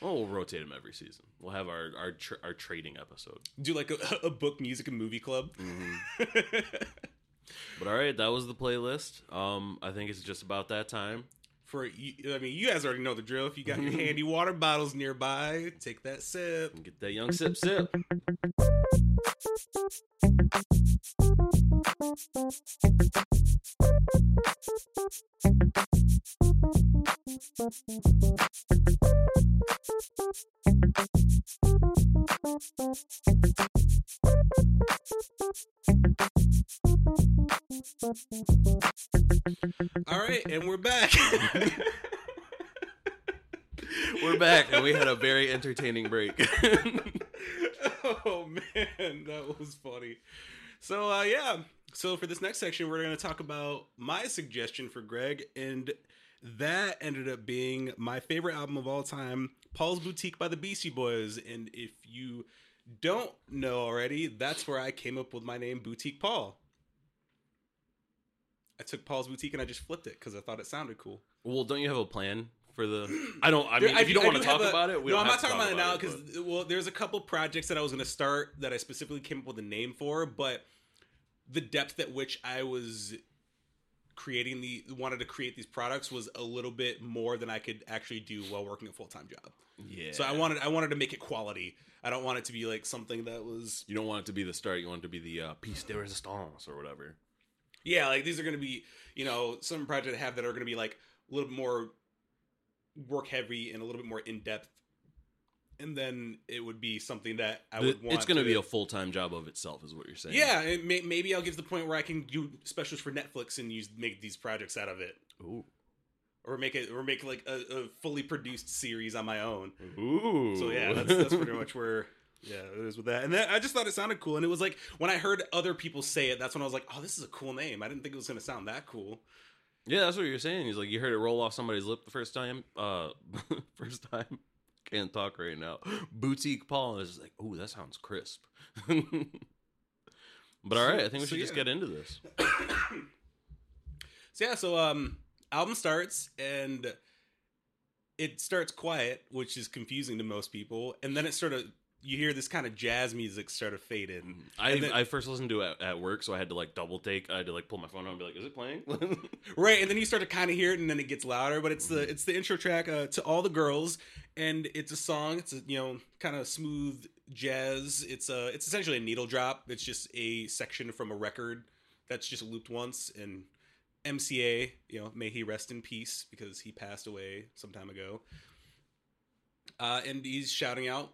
Well, we'll rotate them every season. We'll have our our tr- our trading episode. Do like a, a book, music, and movie club. Mhm. But all right, that was the playlist. Um, I think it's just about that time. For you- I mean, you guys already know the drill. If you got your handy water bottles nearby, take that sip. And get that young sip sip. All right, and we're back. We're back, and we had a very entertaining break. oh man, that was funny. So uh yeah, so for this next section we're going to talk about my suggestion for Greg and that ended up being my favorite album of all time, Paul's Boutique by the Beastie Boys and if you don't know already, that's where I came up with my name Boutique Paul. I took Paul's Boutique and I just flipped it cuz I thought it sounded cool. well, don't you have a plan for the? I don't. I There- mean, if you do- don't want do to talk a- about it, we no, I'm not talking about it now because well, there's a couple projects that I was going to start that I specifically came up with a name for, but the depth at which I was creating the wanted to create these products was a little bit more than I could actually do while working a full time job. yeah. So I wanted I wanted to make it quality. I don't want it to be like something that was You don't want it to be the start. You want it to be the uh, piece de resistance or whatever. yeah like these are going to be you know some projects I have that are going to be like a little bit more work heavy and a little bit more in depth. And then it would be something that I would want. it's going to to be a full time job of itself, is what you're saying. Yeah, may, maybe I'll get to the point where I can do specials for Netflix and use make these projects out of it, Ooh. or make it, or make like a, a fully produced series on my own. Ooh. So yeah, that's, that's pretty much where yeah it is with that. And then I just thought it sounded cool, and it was like when I heard other people say it, that's when I was like, oh, this is a cool name. I didn't think it was gonna sound that cool. Yeah, that's what you're saying. He's like, you heard it roll off somebody's lip the first time. Uh, first time. Can't talk right now. Boutique Paul is like, ooh, that sounds crisp. but all right, I think we should so just get into this. So yeah, so um, album starts and it starts quiet, which is confusing to most people, and then it sort of you hear this kind of jazz music start to fade in. I then- I first listened to it at, at work, so I had to like double take. I had to like pull my phone out and be like, "Is it playing?" Right, and then you start to kind of hear it, and then it gets louder. But it's the Mm-hmm. it's the intro track uh, to all the girls, and it's a song. It's a you know kind of smooth jazz. It's a it's essentially a needle drop. It's just a section from a record that's just looped once. And MCA, you know, may he rest in peace because he passed away some time ago. Uh, and he's shouting out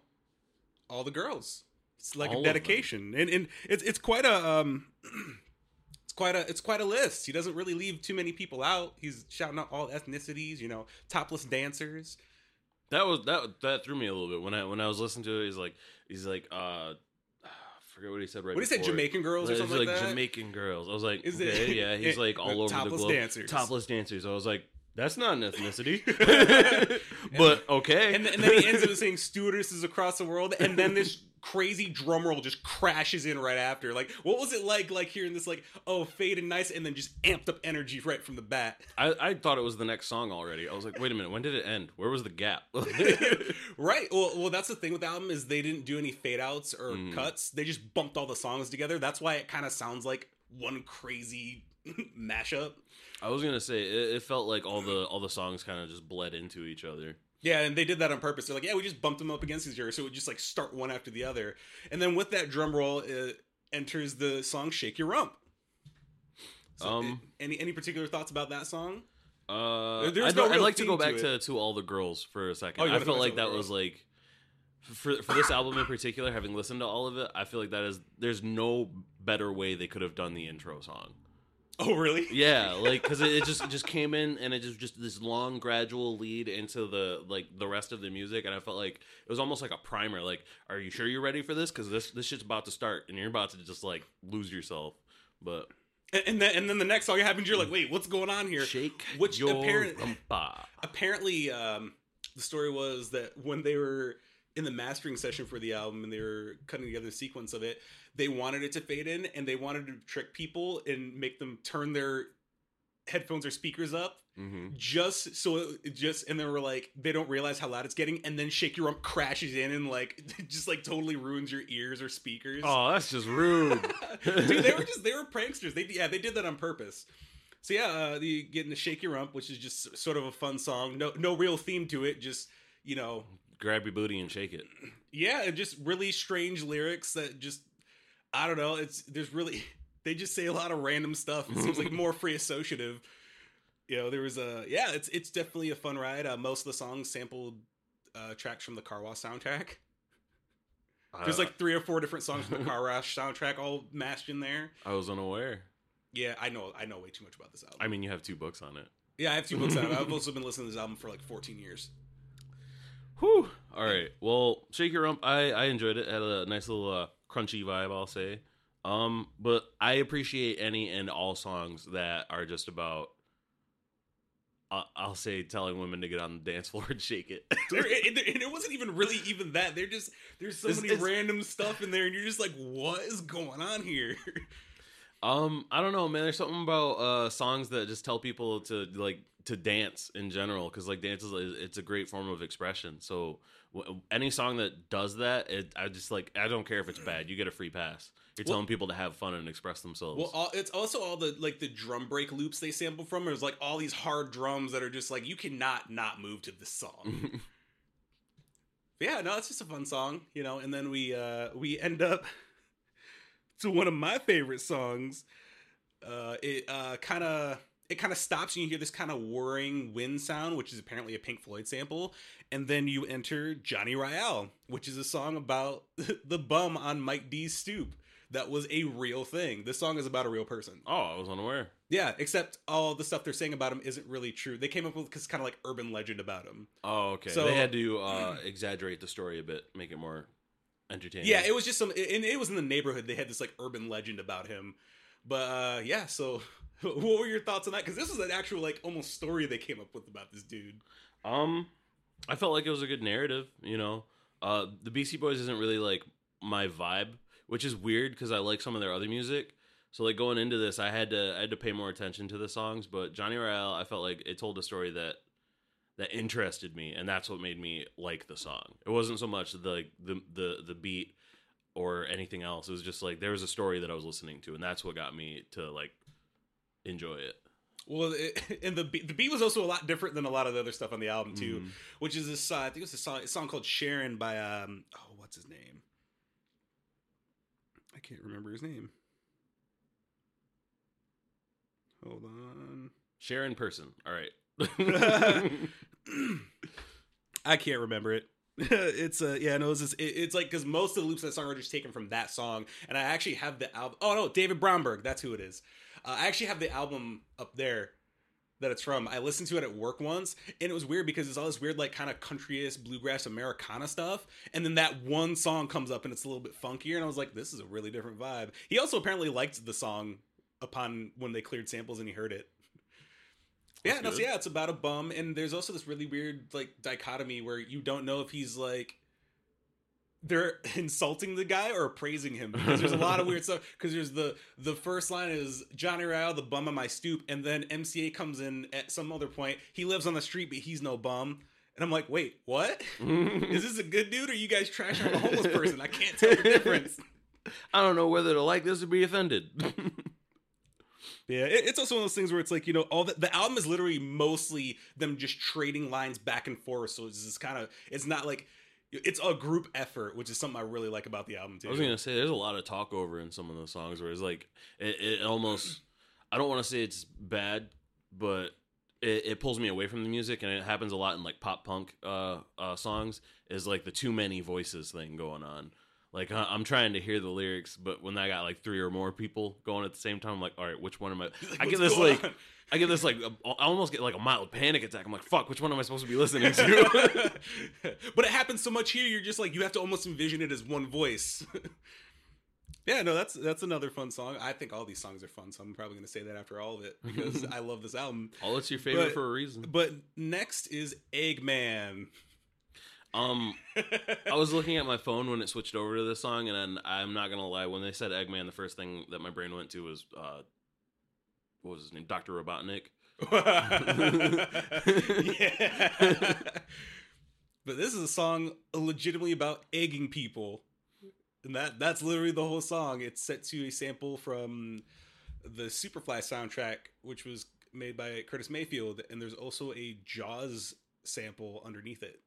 all the girls. It's like All a dedication, and and it's it's quite a um. It's quite a it's quite a list. He doesn't really leave too many people out. He's shouting out all ethnicities, you know, topless dancers. that was that that threw me a little bit when I when I was listening to it. He's like, he's like, uh, I forget what he said right. What did he say? Jamaican girls or something like, like that? Jamaican girls. I was like, Is it- yeah. He's like all over the topless globe. dancers. Topless dancers. I was like, that's not an ethnicity. but okay. And, and then he ends up saying stewardesses across the world, and then this crazy drum roll just crashes in right after. Like, what was it like, like hearing this, like, oh, fade and nice, and then just amped up energy right from the bat? I, I thought it was the next song already. I was like, wait a minute, when did it end? Where was the gap? right. Well, well, that's the thing with the album is they didn't do any fade outs or Mm. cuts. They just bumped all the songs together. That's why it kind of sounds like one crazy mashup. I was gonna say it, it felt like all the all the songs kind of just bled into each other. Yeah, and they did that on purpose. They're like, yeah, we just bumped them up against each other, so it would just like start one after the other. And then with that drum roll, it enters the song "Shake Your Rump." So, Um, eh, any any particular thoughts about that song? Uh, I'd, no I'd like to go back to to, to all the girls for a second. Oh, I felt like that the was like for for this album in particular, having listened to all of it, I feel like that is there's no better way they could have done the intro song. Oh, really? Yeah, like because it, it just it just came in and it just just this long gradual lead into the like the rest of the music, and I felt like it was almost like a primer. Like, are you sure you're ready for this? Because this this shit's about to start, and you're about to just like lose yourself. But And, and then and then the next song happens, you're like, wait, what's going on here? shake Which your apparent- rumpa. apparently um, the story was that when they were in the mastering session for the album and they were cutting together the sequence of it they wanted it to fade in and they wanted to trick people and make them turn their headphones or speakers up hmm just so just and they were like they don't realize how loud it's getting and then shake your rump crashes in and like just like totally ruins your ears or speakers Oh, that's just rude. Dude, they were just they were pranksters. They yeah, they did that on purpose. So yeah, uh, you getting to shake your rump, which is just sort of a fun song. No no real theme to it. Just you know, Grab your booty and shake it. yeah, and just really strange lyrics that just I don't know. It's there's really they just say a lot of random stuff. It seems like more free associative. You know, there was a yeah, it's it's definitely a fun ride. Uh, most of the songs sampled uh, tracks from the Car Wash soundtrack. There's like three or four different songs from the Car Wash soundtrack all mashed in there. I was unaware. Yeah, I know. I know way too much about this album. I mean, you have two books on it. yeah, I have two books out. I've also been listening to this album for like 14 years. Whew. All right. Well, shake your rump. I I enjoyed it. Had a nice little uh, crunchy vibe. I'll say. Um, but I appreciate any and all songs that are just about. Uh, I'll say telling women to get on the dance floor and shake it. There, and, and it wasn't even really even that. They're just there's so It's- many it's- random stuff in there, and you're just like, what is going on here? Um, I don't know, man. There's something about uh songs that just tell people to like to dance in general because like dance is it's a great form of expression. So w- any song that does that, it, I just like I don't care if it's bad. You get a free pass. You're Well- telling people to have fun and express themselves. well, all, it's also all the like the drum break loops they sample from. There's like all these hard drums that are just like you cannot not move to this song. Yeah, no, it's just a fun song, you know. And then we uh we end up to one of my favorite songs. Uh, it uh kind of it kind of stops and you hear this kind of whirring wind sound, which is apparently a Pink Floyd sample, and then you enter Johnny Ryall, which is a song about the bum on Mike D's stoop. That was a real thing. This song is about a real person. oh, I was unaware. Yeah, except all the stuff they're saying about him isn't really true. They came up with because kind of like urban legend about him. Oh, okay. So- they had to uh exaggerate the story a bit, make it more entertaining. Yeah, it was just some, and it was in the neighborhood. They had this like urban legend about him. But uh yeah, so what were your thoughts on that? Because this was an actual like almost story they came up with about this dude. Um, I felt like it was a good narrative. You know, uh, the Beastie Boys isn't really like my vibe, which is weird because I like some of their other music. So like going into this, I had to I had to pay more attention to the songs. But Johnny Ryall, I felt like it told a story that that interested me, and that's what made me like the song. It wasn't so much the the the the beat or anything else. It was just like there was a story that I was listening to, and that's what got me to like enjoy it. Well, it, and the beat, the beat was also a lot different than a lot of the other stuff on the album too, Mhm. which is this. Uh, I think it's a song, a song called "Sharon" by um oh what's his name? I can't remember his name. Hold on. Sharon person, all right. I can't remember it. it's uh yeah no it's just, it, it's like because most of the loops of that song are just taken from that song and I actually have the album oh no David Bromberg that's who it is. Uh, I actually have the album up there that it's from. I listened to it at work once and it was weird because it's all this weird like kind of countryist bluegrass Americana stuff and then that one song comes up and it's a little bit funkier and I was like this is a really different vibe. He also apparently liked the song upon when they cleared samples and he heard it yeah, That's yeah, it's about a bum, and there's also this really weird like dichotomy where you don't know if he's like they're insulting the guy or praising him because there's a lot of weird stuff. Because there's the the first line is Johnny Ryall, the bum on my stoop, and then MCA comes in at some other point. He lives on the street, but he's no bum. And I'm like, wait, what? Is this a good dude or you guys trashing on a homeless person? I can't tell the difference. I don't know whether to like this or be offended. Yeah, it, it's also one of those things where it's like you know all the, the album is literally mostly them just trading lines back and forth. So it's just kind of it's not like it's a group effort, which is something I really like about the album too. I was gonna say there's a lot of talk over in some of the songs where it's like it, it almost I don't want to say it's bad, but it, it pulls me away from the music, and it happens a lot in like pop punk uh, uh, songs. Is like the too many voices thing going on. Like I'm trying to hear the lyrics, but when I got like three or more people going at the same time, I'm like, all right, which one am I? Like, I get this like on? I get this like I almost get like a mild panic attack. I'm like, fuck, which one am I supposed to be listening to? but it happens so much here. You're just like you have to almost envision it as one voice. Yeah, no, that's that's another fun song. I think all these songs are fun, so I'm probably going to say that after all of it because I love this album. All it's your favorite But- for a reason. But next is Eggman. Um, I was looking at my phone when it switched over to this song, and I'm not gonna lie, when they said Eggman, the first thing that my brain went to was uh, what was his name, Doctor Robotnik. yeah. but this is a song legitimately about egging people. And that that's literally the whole song. It's set to a sample from the Superfly soundtrack, which was made by Curtis Mayfield, and there's also a Jaws sample underneath it.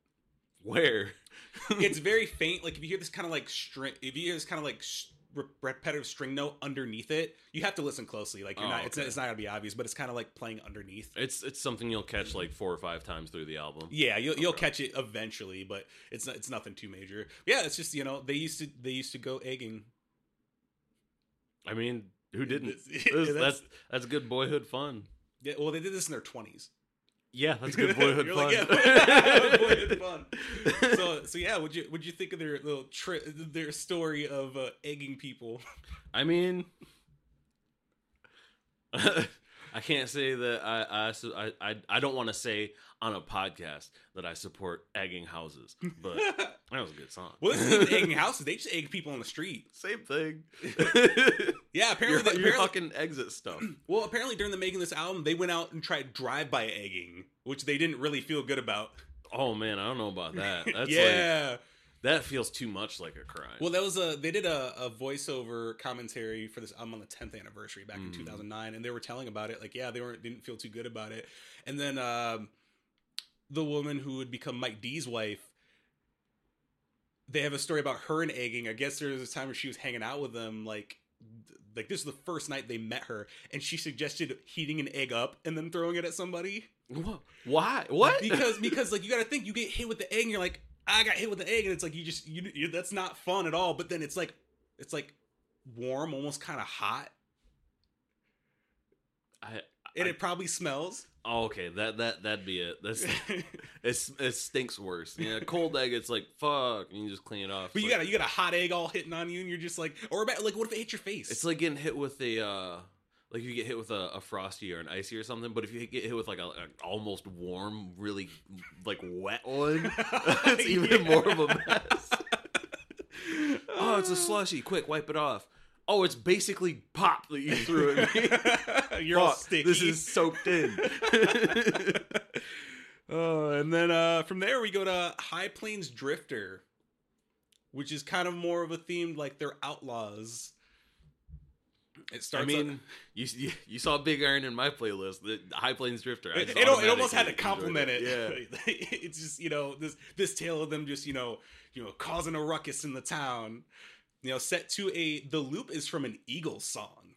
Where? It's very faint. Like if you hear this kind of like string, if you hear this kind of like s- re- repetitive string note underneath it, you have to listen closely. Like you're Oh, not, it's, okay. it's not gonna be obvious, but it's kind of like playing underneath. It's it's something you'll catch like four or five times through the album. Yeah, you'll, you'll catch it eventually, but it's not, it's nothing too major. Yeah, it's just you know they used to they used to go egging. I mean, who didn't? It's- That's, that's- that's that's good boyhood fun. Yeah, well, they did this in their twenties. Yeah, that's good boyhood fun. like, yeah, boyhood fun. So so yeah, would you would you think of their little tri- their story of uh, egging people? I mean, I can't say that I I I, I, don't want to say on a podcast that I support egging houses, but that was a good song. well, this isn't egging houses; they just egg people on the street. Same thing. Yeah, apparently, you're, you're fucking exit stuff. well, apparently during the making of this album, they went out and tried drive-by egging, which they didn't really feel good about. Oh man, I don't know about that. That's like yeah. That feels too much like a crime. Well, that was a they did a, a voiceover commentary for this album on the 10th anniversary back in Mm. 2009, and they were telling about it. Like, yeah, they weren't didn't feel too good about it. And then um, the woman who would become Mike D's wife, they have a story about her and egging. I guess there was a time where she was hanging out with them, like. Like this is the first night they met her, and she suggested heating an egg up and then throwing it at somebody. Why? What? Because because like you got to think you get hit with the egg and you're like I got hit with the egg and it's like you just you, you that's not fun at all. But then it's like it's like warm, almost kind of hot, I, and it probably smells. oh, okay, that that that'd be it. That's it's it stinks worse. Yeah, cold egg. It's like fuck, and you just clean it off. but It's you like, got a, you got a hot egg all hitting on you, and you're just like, or about, like what if it hit your face? It's like getting hit with a uh like if you get hit with a, a frosty or an icy or something. But if you get hit with like a, a almost warm, really like wet one, it's even Yeah. more of a mess. oh, it's a slushy. Quick, wipe it off. Oh, it's basically pop that you threw at me. you're all sticky. This is soaked in. Oh, and then uh, from there we go to High Plains Drifter, which is kind of more of a theme like they're outlaws. It starts. I mean, you, you you saw Big Iron in my playlist, the High Plains Drifter. It, it, it almost had to compliment it. Yeah. it's just you know this this tale of them just you know you know causing a ruckus in the town. You know, set to a the loop is from an Eagles song.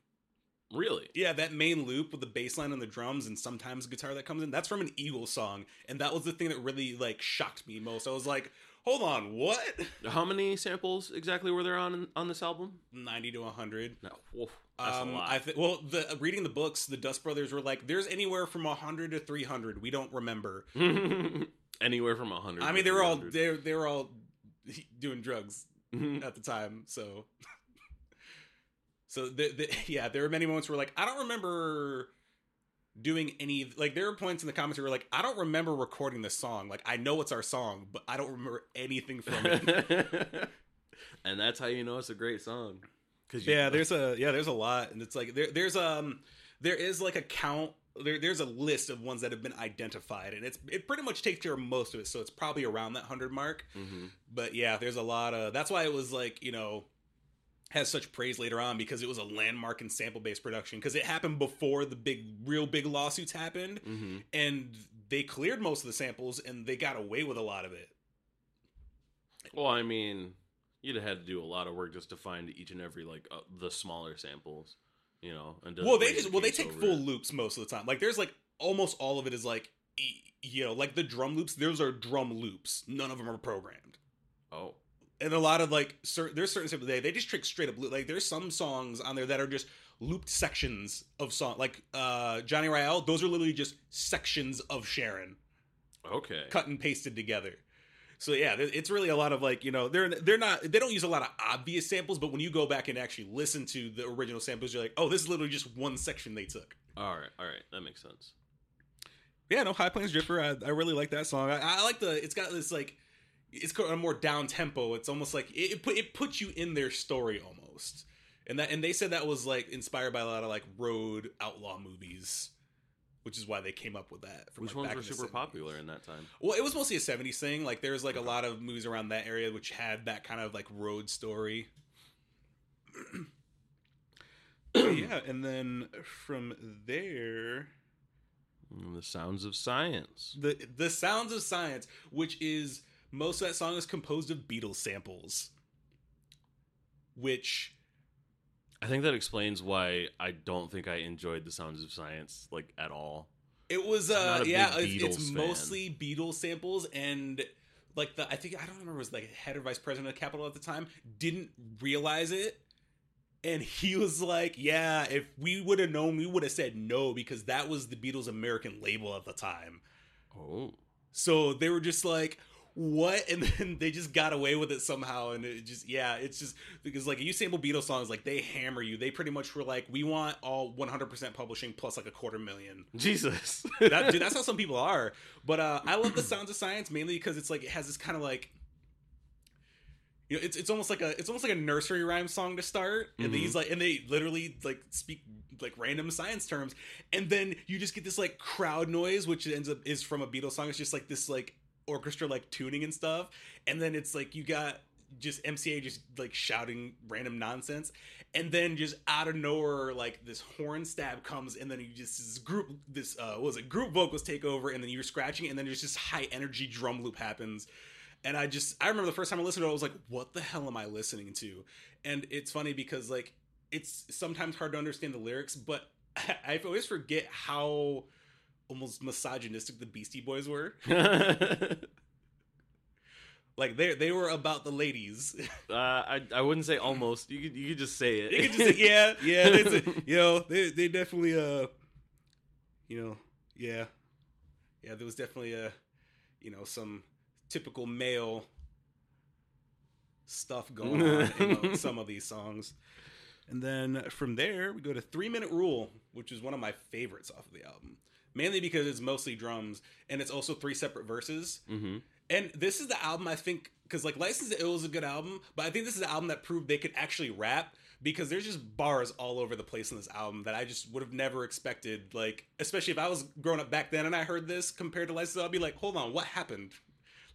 Really? Yeah, that main loop with the bass line and the drums and sometimes guitar that comes in, that's from an Eagles song. And that was the thing that really like shocked me most. I was like, hold on, what? How many samples exactly were there on on this album? 90 to 100. No, that's um. I th- well, the reading the books, the Dust Brothers were like, there's anywhere from 100 to 300. We don't remember. Anywhere from hundred. I mean, they were all they they were all doing drugs Mhm. at the time, so so the, the, yeah, there were many moments where like I don't remember doing any like there were points in the comments where like I don't remember recording this song. Like I know it's our song, but I don't remember anything from it. and that's how you know it's a great song. Cause yeah, there's a yeah, there's a lot, and it's like there there's um there is like a count. There, there's a list of ones that have been identified, and it's it pretty much takes care of most of it. So it's probably around that hundred mark. Mhm. but yeah there's a lot of that's why it was like you know has such praise later on because it was a landmark and sample based production because it happened before the big real big lawsuits happened Mhm. and they cleared most of the samples and they got away with a lot of it Well, I mean, you'd have had to do a lot of work just to find each and every like uh, the smaller samples, you know. And well they just well they take full it. loops most of the time like there's like almost all of it is like you know like the drum loops those are drum loops none of them are programmed Oh, and a lot of like certain there's certain samples they they just trick straight up loop. Like there's some songs on there that are just looped sections of song. Like uh Johnny Ryall, those are literally just sections of Sharon okay. cut and pasted together. So yeah, it's really a lot of like you know they're they're not they don't use a lot of obvious samples, but when you go back and actually listen to the original samples, you're like, oh, this is literally just one section they took. All right, all right, that makes sense. Yeah, no, High Plains Drifter. I, I really like that song. I, I like the it's got this like it's a more down tempo. It's almost like it, it put it puts you in their story almost. And that and they said that was like inspired by a lot of like road outlaw movies, which is why they came up with that. from, Which like, ones were super 70s. popular in that time? Well, it was mostly a '70s thing. Like there was like a lot of movies around that area which had that kind of like road story. yeah, and then from there, Mm, The Sounds of Science. the the sounds of science, which is most of that song is composed of Beatles samples, which I think that explains why I don't think I enjoyed The Sounds of Science like at all. It was uh yeah, it's, it's mostly Beatles samples and like the I think I don't remember it was like head or vice president of Capitol at the time didn't realize it and he was like, "Yeah, if we would have known, we would have said no because that was the Beatles American label at the time." Oh. So they were just like, "What?" And then they just got away with it somehow and it just yeah, it's just because like you sample Beatles songs like they hammer you. They pretty much were like, "We want all 100% publishing plus like a quarter million. Jesus. that, dude, that's how some people are. But uh, I love the sounds of science mainly because it's like it has this kind of like, you know, it's it's almost like a it's almost like a nursery rhyme song to start, and Mhm. these like and they literally like speak like random science terms, and then you just get this like crowd noise, which ends up is from a Beatles song. It's just like this like orchestra like tuning and stuff, and then it's like you got just MCA just like shouting random nonsense, and then just out of nowhere like this horn stab comes and then you just this group this uh what was it group vocals take over and then you're scratching and then there's just high energy drum loop happens. And i just i remember the first time i listened to it i was like what the hell am i listening to? And it's funny because like it's sometimes hard to understand the lyrics but i always forget how almost misogynistic the beastie boys were like they they were about the ladies uh, I I wouldn't say almost. You could you could just say it. You could just say, yeah, yeah. They, say- you know, they they definitely uh, you know, yeah, yeah. There was definitely a, you know, some typical male stuff going on in some of these songs. And then from there, we go to Three Minute Rule, which is one of my favorites off of the album. Mainly because it's mostly drums and it's also three separate verses. hmm And this is the album I think because like License to Ill is a good album, but I think this is the album that proved they could actually rap because there's just bars all over the place in this album that I just would have never expected. Like especially if I was growing up back then and I heard this compared to License, I'd be like, hold on, what happened?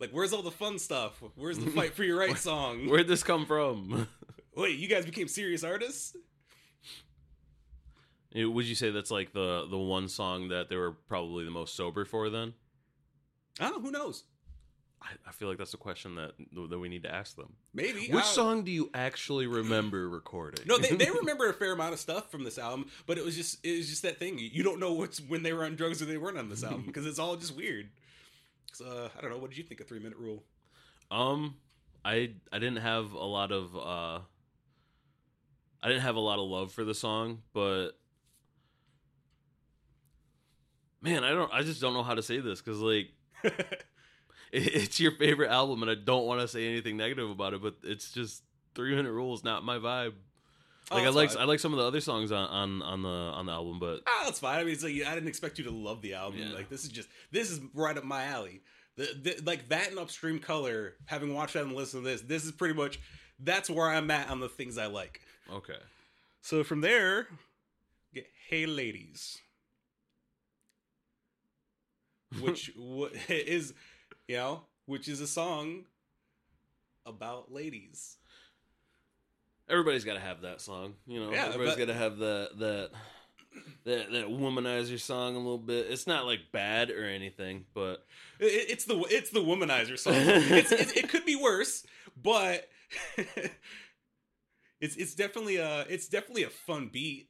Like where's all the fun stuff? Where's the fight for your right song? Where'd this come from? Wait, you guys became serious artists? Would you say that's like the the one song that they were probably the most sober for? Then Oh, who knows? I, I feel like that's a question that that we need to ask them. Maybe. Which I- song do you actually remember recording? No, they, they remember a fair amount of stuff from this album, but it was just it was just that thing. You don't know what's when they were on drugs or they weren't on this album because it's all just weird. So uh, I don't know. What did you think of Three Minute Rule? Um, I I didn't have a lot of uh, I didn't have a lot of love for the song, but man, I don't. I just don't know how to say this because like it, it's your favorite album, and I don't want to say anything negative about it, but it's just Three Minute Rule is not my vibe. Oh, Like I like fine. I like some of the other songs on on on the on the album, but Ah, that's fine. I mean, it's like I didn't expect you to love the album. Yeah. Like this is just this is right up my alley. The, the, like that and Upstream Color. Having watched that and listened to this, this is pretty much that's where I'm at on the things I like. okay. So from there, get Hey Ladies, which wha- is, you know, which is a song about ladies. Everybody's got to have that song, you know. Yeah, everybody's got to have that that that that womanizer song a little bit. It's not like bad or anything, but It, it's the it's the womanizer song. it's, it's, it could be worse, but it's it's definitely a it's definitely a fun beat.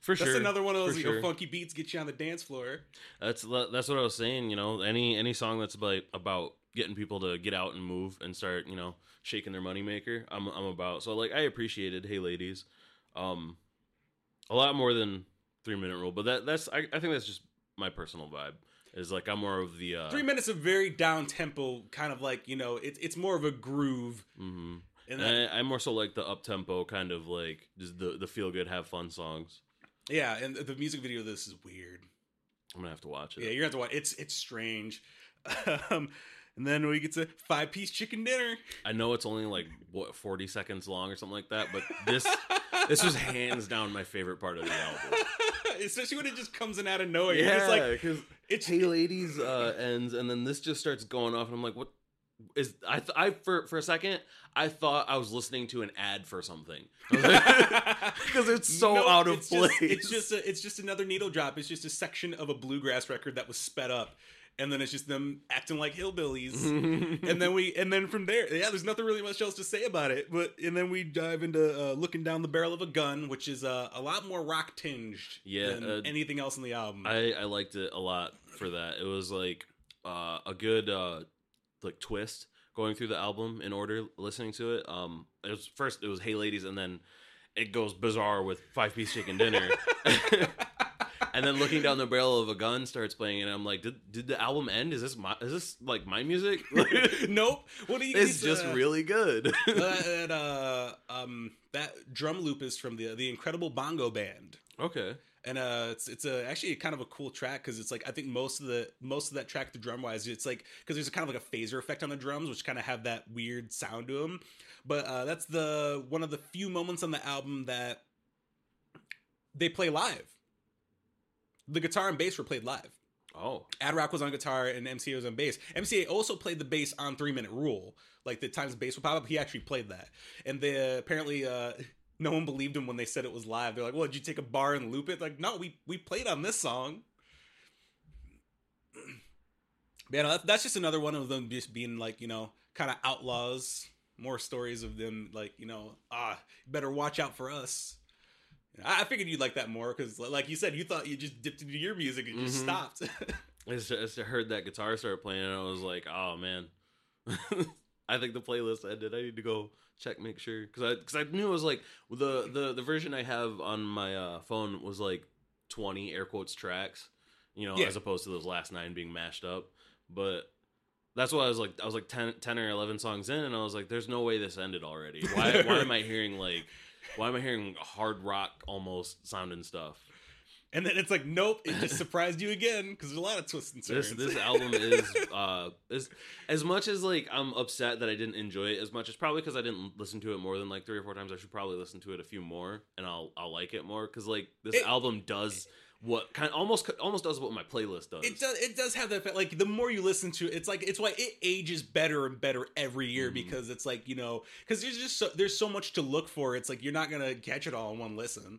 For That's sure, That's another one of those you know, sure. funky beats get you on the dance floor. That's that's what I was saying. You know, any any song that's about about getting people to get out and move and start, you know, shaking their moneymaker. I'm I'm about. So like, I appreciated Hey Ladies, um, a lot more than Three Minute Rule. But that that's I, I think that's just my personal vibe. Is like I'm more of the uh, Three minutes of very down tempo, kind of like you know, it's it's more of a groove. mhm. And And I, I'm more so like the up tempo kind of like just the the feel good, have fun songs. Yeah, and the music video of this is weird. I'm gonna have to watch it. Yeah, you're gonna have to watch. It's it's strange. um, and then we get to five piece chicken dinner. I know it's only like what 40 seconds long or something like that, but this this was hands down my favorite part of the album. especially when it just comes in out of nowhere. You're just like because it's Hey Ladies uh, ends, and then this just starts going off, and I'm like, what is? I th- I for for a second I thought I was listening to an ad for something because it's so Nope, out of it's place. Just, it's just a, it's just another needle drop. It's just a section of a bluegrass record that was sped up, and then it's just them acting like hillbillies. and then we and then from there, yeah, there's nothing really much else to say about it. But and then we dive into uh, looking down the barrel of a gun, which is uh, a lot more rock tinged Yeah, than uh, anything else in the album. I I liked it a lot for that. It was like uh, a good uh, like twist going through the album in order, listening to it. Um, it was first it was Hey Ladies, and then it goes bizarre with Five Piece Chicken Dinner. and then looking down the barrel of a gun starts playing, and I'm like, did did the album end? Is this my is this like my music? nope. What do you? it's just uh, really good. uh, that uh, um that drum loop is from the the Incredible Bongo Band. okay. And uh it's it's a actually kind of a cool track because it's like i think most of the most of that track the drum wise it's like because there's a kind of like a phaser effect on the drums which kind of have that weird sound to them but uh that's the one of the few moments on the album that they play live the guitar and bass were played live Oh, Ad Rock was on guitar and MCA was on bass. MCA also played the bass on Three Minute Rule. Like the times bass would pop up, he actually played that. And they apparently uh, no one believed him when they said it was live. They're like, "Well, did you take a bar and loop it?" Like, no, we we played on this song. Man, that, that's just another one of them just being like you know kind of outlaws. More stories of them like you know ah better watch out for us. I I figured you'd like that more because, like you said, you thought you just dipped into your music and just Mhm. stopped. I just, I just heard that guitar start playing, and I was like, oh man. I think the playlist ended. I need to go check, make sure, because I because I knew it was like the the the version I have on my uh, phone was like twenty air quotes tracks, you know, Yeah. as opposed to those last nine being mashed up. But that's why I was like, I was like 10, 10 or eleven songs in, and I was like, there's no way this ended already. Why why am I hearing like why am I hearing hard rock almost sounding stuff? And then it's like, nope, it just surprised you again because there's a lot of twists and turns. this album is uh is as much as like I'm upset that I didn't enjoy it as much. It's probably because I didn't listen to it more than like three or four times. I should probably listen to it a few more, and I'll I'll like it more because like this It- album does what kind almost almost does what my playlist does. it does. It does have that effect. Like the more you listen to it, it's like it's why it ages better and better every year Mhm. because it's like you know because there's just so, there's so much to look for. It's like you're not gonna catch it all in one listen.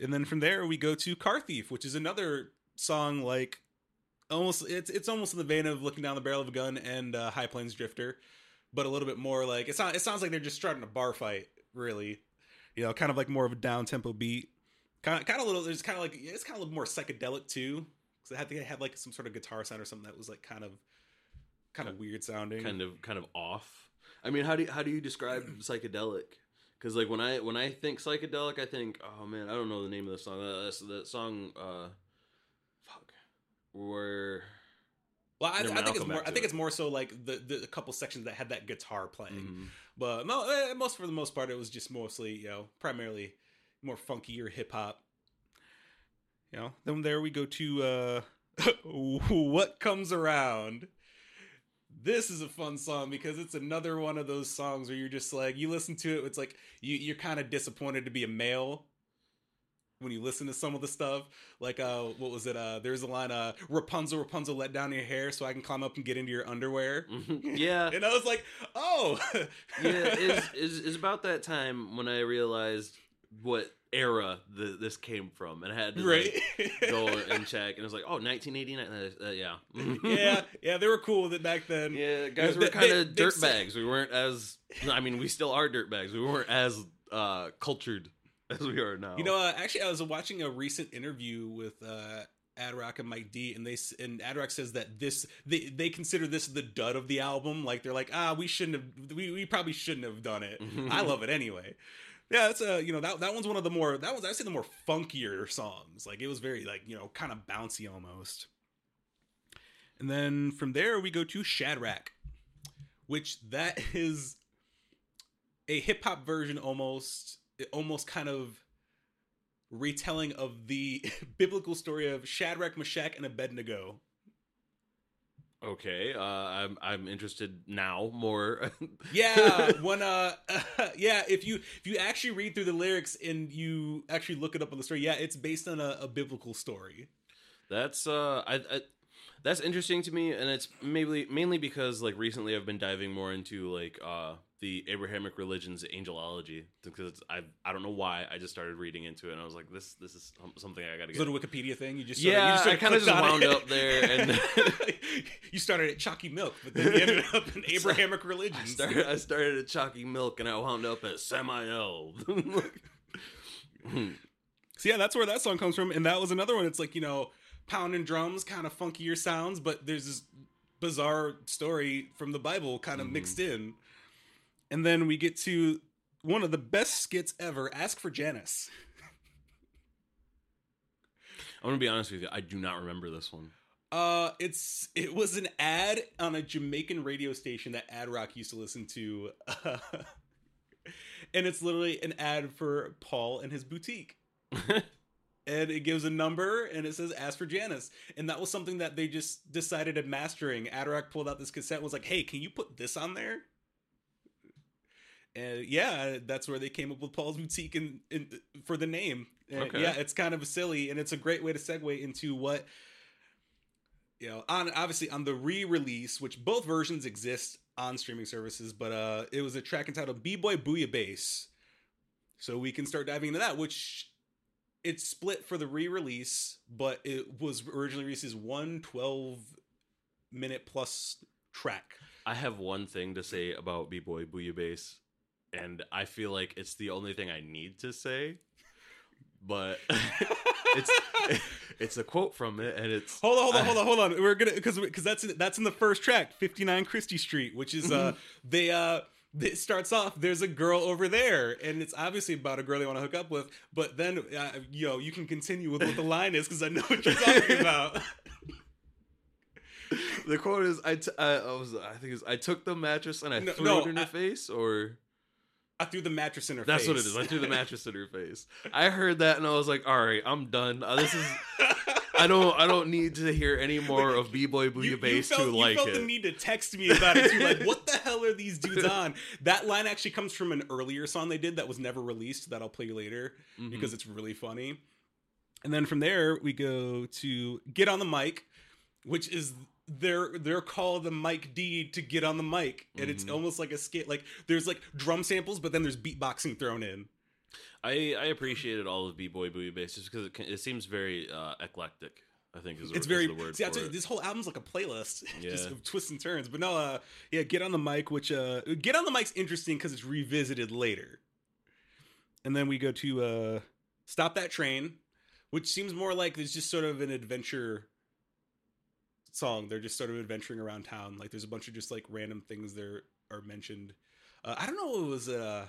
And then from there we go to Car Thief, which is another song like almost it's it's almost in the vein of looking down the barrel of a gun and uh, High Plains Drifter, but a little bit more like it's not. It sounds like they're just starting a bar fight, really. You know, kind of like more of a down tempo beat. Kind of, kind of little. There's kind of like it's kind of a little more psychedelic too, because I think it had like some sort of guitar sound or something that was like kind of, kind of weird sounding. kind of kind of off. I mean, how do you, how do you describe psychedelic? Because like when I when I think psychedelic, I think oh man, I don't know the name of the song. Uh, that's the song. uh Fuck. Where Well, I, I think it's more. I think it. it's more so like the the couple sections that had that guitar playing. Mhm. But mo- eh, most for the most part, it was just mostly you know primarily more funky or hip hop. You know, then there we go to uh what comes around. This is a fun song because it's another one of those songs where you're just like you listen to it, it's like you you're kind of disappointed to be a male when you listen to some of the stuff. Like uh what was it? Uh there's a line uh Rapunzel, Rapunzel, let down your hair so I can climb up and get into your underwear. Mhm. yeah, And I was like, oh yeah. Is is is about that time when I realized what era the, this came from, and I had to right. like, go and check, and it was like, oh, 1989. Uh, uh, yeah, yeah, yeah, they were cool with it back then. Yeah, guys were kind of dirt bags. We weren't as. I mean, we still are dirt bags. We weren't as uh, cultured as we are now. You know, uh, actually, I was watching a recent interview with uh, Adrock and Mike D, and they and Adrock says that this they they consider this the dud of the album. Like they're like, ah, we shouldn't have, we, we probably shouldn't have done it. I love it anyway. Yeah, it's a you know that that one's one of the more that was I say the more funkier songs. Like it was very like you know kind of bouncy almost. And then from there we go to Shadrach, which that is a hip hop version almost, almost kind of retelling of the biblical story of Shadrach, Meshach, and Abednego. Okay, uh, I'm I'm interested now more. yeah, when uh, yeah, if you if you actually read through the lyrics and you actually look it up on the story, yeah, it's based on a, a biblical story. That's uh, I, I that's interesting to me, and it's maybe mainly because like recently I've been diving more into like uh the Abrahamic religions angelology because I I don't know why I just started reading into it and I was like this this is something I got to get. It Wikipedia thing? You just yeah, you just I kind of just wound it. up there and you started at Chalky Milk, but then you ended up in Abrahamic religions. I started, I started at Chalky Milk and I wound up at Samael. so yeah, that's where that song comes from, and that was another one. It's like you know pounding drums, kind of funkier sounds, but there's this bizarre story from the Bible kind of mm-hmm. mixed in. And then we get to one of the best skits ever Ask for Janice. I'm gonna be honest with you. I do not remember this one. Uh, it's it was an ad on a Jamaican radio station that Ad Rock used to listen to, uh, and it's literally an ad for Paul and his boutique. and it gives a number and it says ask for Janice. And that was something that they just decided at mastering. Ad pulled out this cassette was like, hey, can you put this on there? And yeah, that's where they came up with Paul's Boutique and, for the name. Okay. Yeah, it's kind of silly and it's a great way to segue into what you know on obviously on the re-release, which both versions exist on streaming services, but uh it was a track entitled B-Boy Bouillabaisse. So we can start diving into that, which it's split for the re-release, but it was originally released as one 12 minute plus track. I have one thing to say about B-Boy Bouillabaisse, and I feel like it's the only thing I need to say. But it's it's a quote from it, and it's hold on, hold on, hold on, hold on. We're gonna because because that's that's in the first track, fifty nine Chrystie Street, which is uh they uh it starts off there's a girl over there and it's obviously about a girl they want to hook up with but then uh, yo you can continue with what the line is because i know what you're talking about the quote is I, t- I, I was i think was, i took the mattress and i no, threw no, it in I, her face or I threw the mattress in her That's face. That's what it is. I threw the mattress in her face. I heard that and I was like, "All right, I'm done. Uh, this is I don't I don't need to hear any more of B Boy Bouillabaisse to like You felt it. the need to text me about it too. Like, what the hell are these dudes on? That line actually comes from an earlier song they did that was never released that I'll play later mm-hmm. because it's really funny. And then from there we go to Get on the Mic, which is they're they're called the Mike D to get on the mic, and mm-hmm. it's almost like a skit. Like there's like drum samples, but then there's beatboxing thrown in. I I appreciated all of B Boy Bouillabaisse just because it, it seems very uh, eclectic. I think is, it's very is the word. See, for it. this whole album's like a playlist, yeah. just of twists and turns. But no, uh, yeah, get on the mic. Which uh, get on the mic's interesting because it's revisited later. And then we go to uh, stop that train, which seems more like it's just sort of an adventure song. They're just sort of adventuring around town. Like there's a bunch of just like random things there are mentioned. Uh, I don't know. It was uh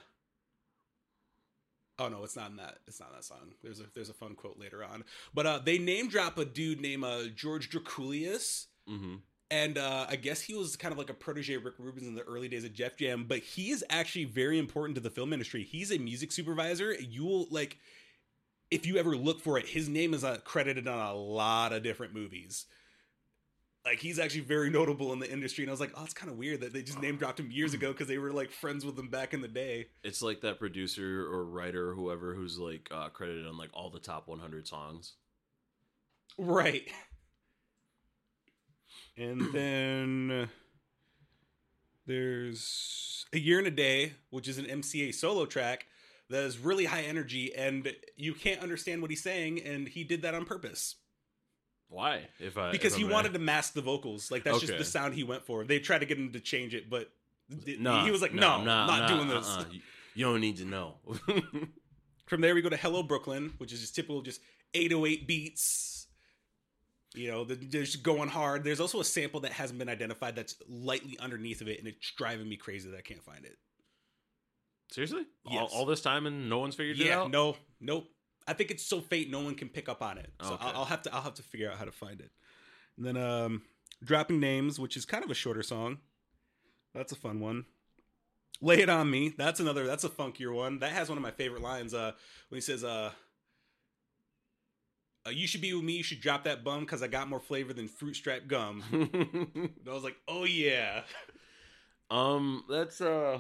Oh no, it's not in that. It's not in that song. There's a there's a fun quote later on, but uh, they name drop a dude named uh, George Drakoulias, mm-hmm. and uh, I guess he was kind of like a protege of Rick Rubin's in the early days of Def Jam. But he is actually very important to the film industry. He's a music supervisor. You will like if you ever look for it, his name is uh, credited on a lot of different movies like he's actually very notable in the industry and i was like oh it's kind of weird that they just name dropped him years ago because they were like friends with him back in the day. It's like that producer or writer or whoever who's like uh, credited on like all the top 100 songs. Right. And then there's a year and a day which is an mca solo track that is really high energy and you can't understand what he's saying and he did that on purpose why? If I because if he wanted to mask the vocals, like that's okay. just the sound he went for. They tried to get him to change it, but nah, he was like, "No, nah, nah, not doing this. Uh-uh. You don't need to know." From there, we go to "Hello Brooklyn," which is just typical, just 808 beats. You know, they're just going hard. There's also a sample that hasn't been identified that's lightly underneath of it, and it's driving me crazy that I can't find it. Seriously? Yes. All, all, this time and no one's figured yeah, it out? No, nope. I think it's so fate no one can pick up on it. So okay. I'll, I'll, have to I'll have to figure out how to find it. And then um Dropping Names, which is kind of a shorter song. That's a fun one. Lay It On Me. That's another, that's a funkier one. That has one of my favorite lines uh, when he says, uh, uh, you should be with me. You should drop that bum because I got more flavor than fruit stripe gum. I was like, oh yeah. um, that's uh,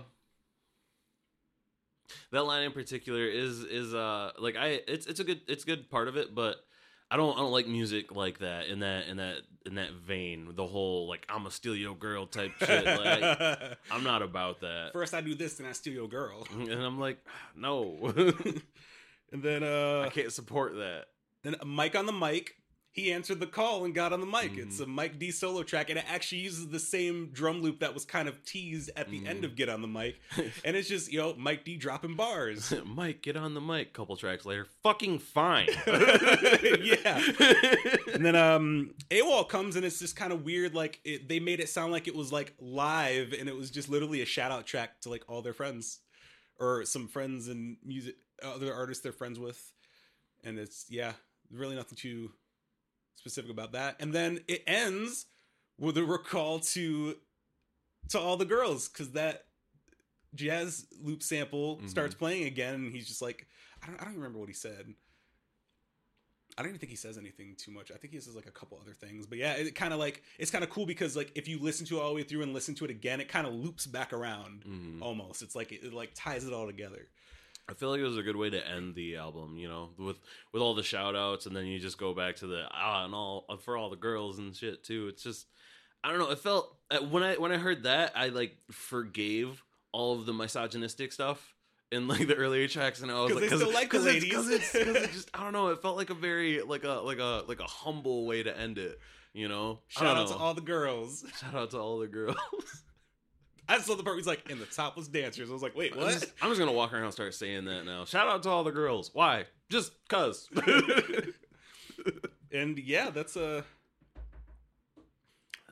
that line in particular is is uh like I it's it's a good it's a good part of it, but I don't I don't like music like that in that in that in that vein. The whole like I'm a steal your girl type shit. Like I'm not about that. First I do this, then I steal your girl. And I'm like, no, And then uh I can't support that. then Mike on the mic. He answered the call and got on the mic. Mhm. It's a Mike D solo track, and it actually uses the same drum loop that was kind of teased at the end Mhm. of Get on the Mic. And it's just, you know, Mike D dropping bars. Mike, get on the mic. Couple tracks later, fucking fine. Yeah. and then um AWOL comes and it's just kind of weird like it, they made it sound like it was like live and it was just literally a shout out track to like all their friends or some friends and music other artists they're friends with and it's yeah really nothing too specific about that and then it ends with a recall to to all the girls because that jazz loop sample Mhm. starts playing again and he's just like I don't, I don't remember what he said I don't even think he says anything too much. I think he says like a couple other things, but yeah, it kind of like it's kind of cool because like if you listen to it all the way through and listen to it again, it kind of loops back around Mhm. almost. It's like it, it like ties it all together. I feel like it was a good way to end the album, you know, with with all the shout outs and then you just go back to the ah and all for all the girls and shit too. It's just I don't know, it felt uh, when I when I heard that, I like forgave all of the misogynistic stuff in like the earlier tracks and I was like still like the cause it's, ladies. cause it's, cause it just I don't know, it felt like a very like a like a like a humble way to end it, you know. Shout out to all the girls. shout out to all the girls. I saw the part where he's like in the topless dancers. I was like, wait, I'm what? just, I'm just gonna walk around and start saying that now. Shout out to all the girls. Why? Just cause. and yeah, that's uh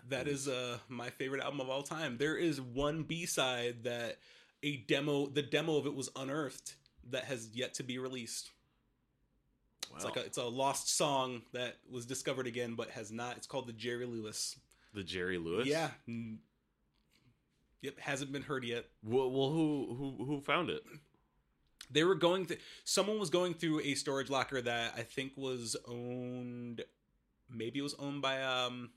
that is uh my favorite album of all time. There is one B side that a demo, the demo of it was unearthed that has yet to be released. It's like a, it's a lost song that was discovered again, but has not. It's called the Jerry Lewis. the Jerry Lewis. Yeah. Yep, hasn't been heard yet. Well, well, who who who found it? They were going th- someone was going through a storage locker that I think was owned maybe it was owned by um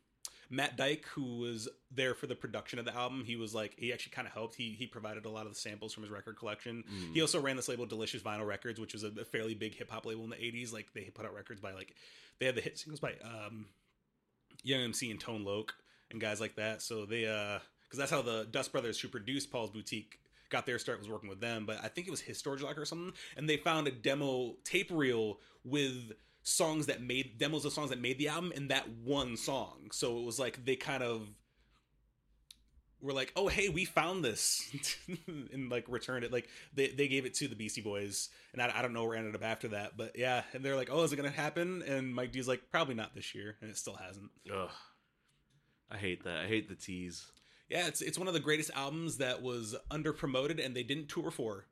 Matt Dike who was there for the production of the album. He was like he actually kind of helped. He he provided a lot of the samples from his record collection. Mm. He also ran this label Delicious Vinyl Records, which was a, a fairly big hip hop label in the 80s. Like they put out records by like they had the hit singles by um Young MC and Tone Loc and guys like that. So they uh because that's how the Dust Brothers who produced Paul's Boutique got their start was working with them. But I think it was his storage locker or something, and they found a demo tape reel with songs that made demos of songs that made the album and that one song. So it was like they kind of were like, "Oh, hey, we found this," and like returned it. Like they they gave it to the Beastie Boys, and I, I don't know where it ended up after that, but yeah, and they're like, "Oh, is it gonna happen?" And Mike D's like, "Probably not this year," and it still hasn't. Ugh. I hate that. I hate the tease. Yeah, it's it's one of the greatest albums that was under promoted and they didn't tour for.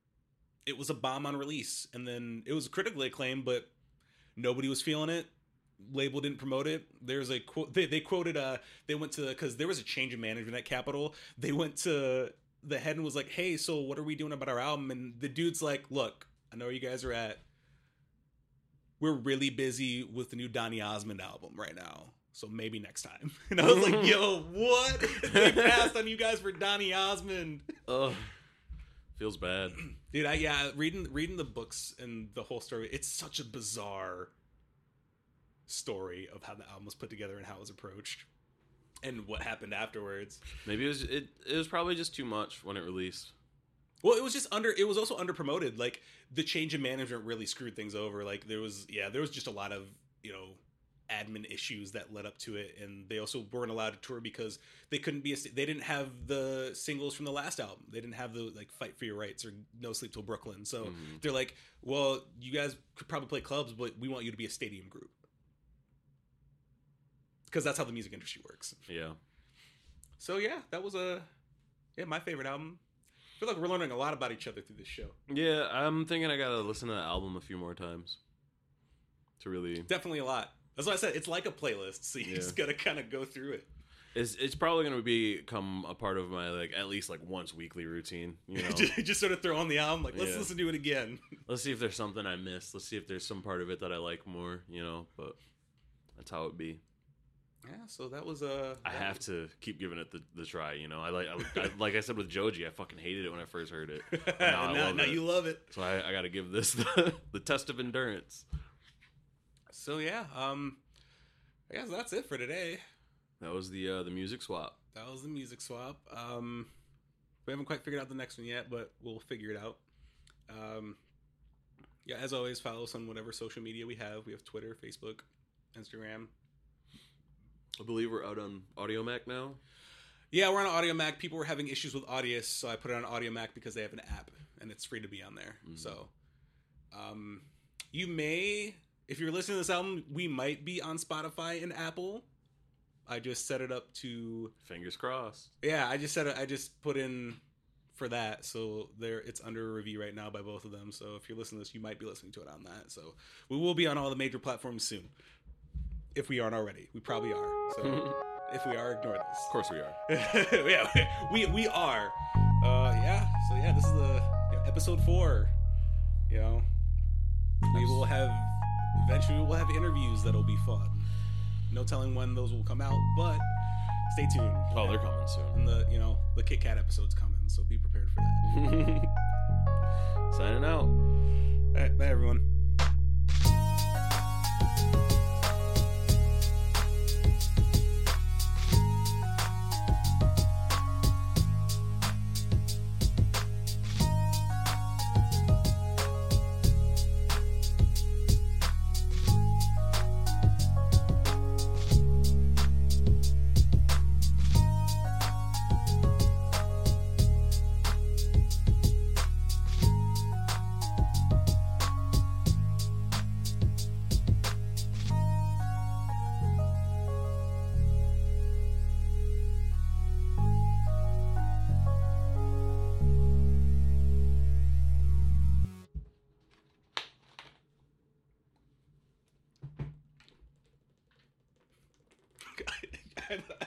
It was a bomb on release, and then it was critically acclaimed, but nobody was feeling it. Label didn't promote it. There's a quote they, they quoted uh they went to because there was a change of management at Capitol. They went to the head and was like, "Hey, so what are we doing about our album?" And the dude's like, "Look, I know where you guys are at. We're really busy with the new Donny Osmond album right now." So maybe next time. And I was like, yo, what? They passed on you guys for Donny Osmond. Ugh. Feels bad. Dude, I yeah, reading reading the books and the whole story, it's such a bizarre story of how the album was put together and how it was approached. And what happened afterwards. Maybe it was it, it was probably just too much when it released. Well, it was just under it was also under promoted. Like the change in management really screwed things over. Like there was yeah, there was just a lot of, you know, admin issues that led up to it and they also weren't allowed to tour because they couldn't be a, they didn't have the singles from the last album they didn't have the like fight for your rights or no sleep till brooklyn so Mhm. they're like well you guys could probably play clubs but we want you to be a stadium group because that's how the music industry works Yeah. so yeah that was a yeah my favorite album i feel like we're learning a lot about each other through this show Yeah, I'm thinking I gotta listen to the album a few more times to really. definitely a lot that's what i said it's like a playlist so you Yeah. just gotta kind of go through it It's, it's probably going to become a part of my like at least like once weekly routine. You know, just, just sort of throw on the album, like let's Yeah. listen to it again. let's see if there's something I missed. Let's see if there's some part of it that I like more. You know, but that's how it be. Yeah, so that was uh, I have to keep giving it the, the try. You know, I like I, I, like I said with Joji, I fucking hated it when I first heard it. now, I now, it. you love it. So I, I got to give this the, the test of endurance. So yeah, um, I guess that's it for today. That was the uh, the music swap. That was the music swap. Um, we haven't quite figured out the next one yet, but we'll figure it out. Um, yeah, as always, follow us on whatever social media we have. We have Twitter, Facebook, Instagram. I believe we're out on Audio Mac now. Yeah, we're on Audiomack. People were having issues with Audius, so I put it on Audiomack because they have an app and it's free to be on there. Mhm. So, um, you may, if you're listening to this album, we might be on Spotify and Apple. I just set it up to Fingers crossed. Yeah, I just said I just put in for that, so there it's under review right now by both of them. So if you're listening to this, you might be listening to it on that. So we will be on all the major platforms soon, if we aren't already. We probably are. So if we are, ignore this. Of course we are. yeah, we we are. Uh, yeah. So yeah, this is the you know, episode four. You know, we will have eventually we'll have interviews that'll be fun. No telling when those will come out, but stay tuned. Oh, they're coming soon. And the you know the Kit Kat episode's coming, so be prepared for that. Signing out. All right, bye everyone.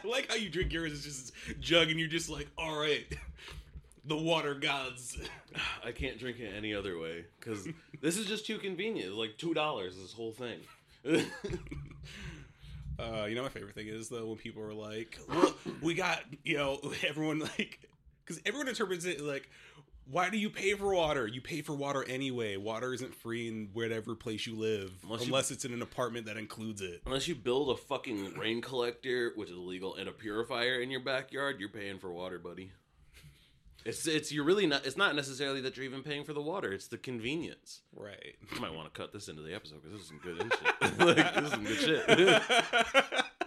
like how you drink yours is just jug, and you're just like, all right, the water gods. I can't drink it any other way because this is just too convenient. Like two dollars. This whole thing. Uh, you know, my favorite thing is though when people are like, "Well, we got you know everyone like," because everyone interprets it like, "Why do you pay for water? You pay for water anyway. Water isn't free in whatever place you live, Unless unless, you- it's in an apartment that includes it." Unless you build a fucking rain collector, which is illegal, and a purifier in your backyard, you're paying for water, buddy. It's it's you're really not. It's not necessarily that you're even paying for the water. It's the convenience. Right. You might want to cut this into the episode because this is some good shit. like this is some good shit.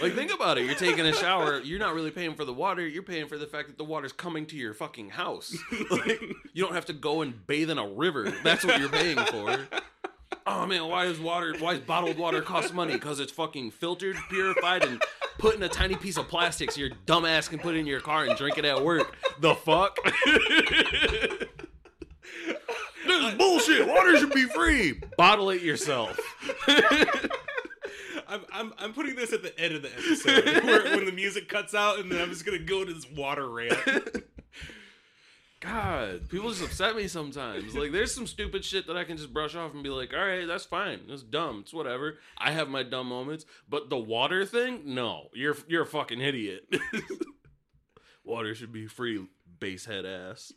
like think about it. You're taking a shower. You're not really paying for the water. You're paying for the fact that the water's coming to your fucking house. Like you don't have to go and bathe in a river. That's what you're paying for. Oh man, why is water? Why does bottled water cost money? Because it's fucking filtered, purified, and put in a tiny piece of plastic so your dumbass can put it in your car and drink it at work. The fuck? this is bullshit. Water should be free. Bottle it yourself. I'm, I'm, I'm putting this at the end of the episode where, when the music cuts out, and then I'm just gonna go to this water rant. God, people just upset me sometimes. Like, there's some stupid shit that I can just brush off and be like, all right, that's fine. It's dumb. It's whatever. I have my dumb moments, but the water thing, no, you're you're a fucking idiot. water should be free, basehead ass.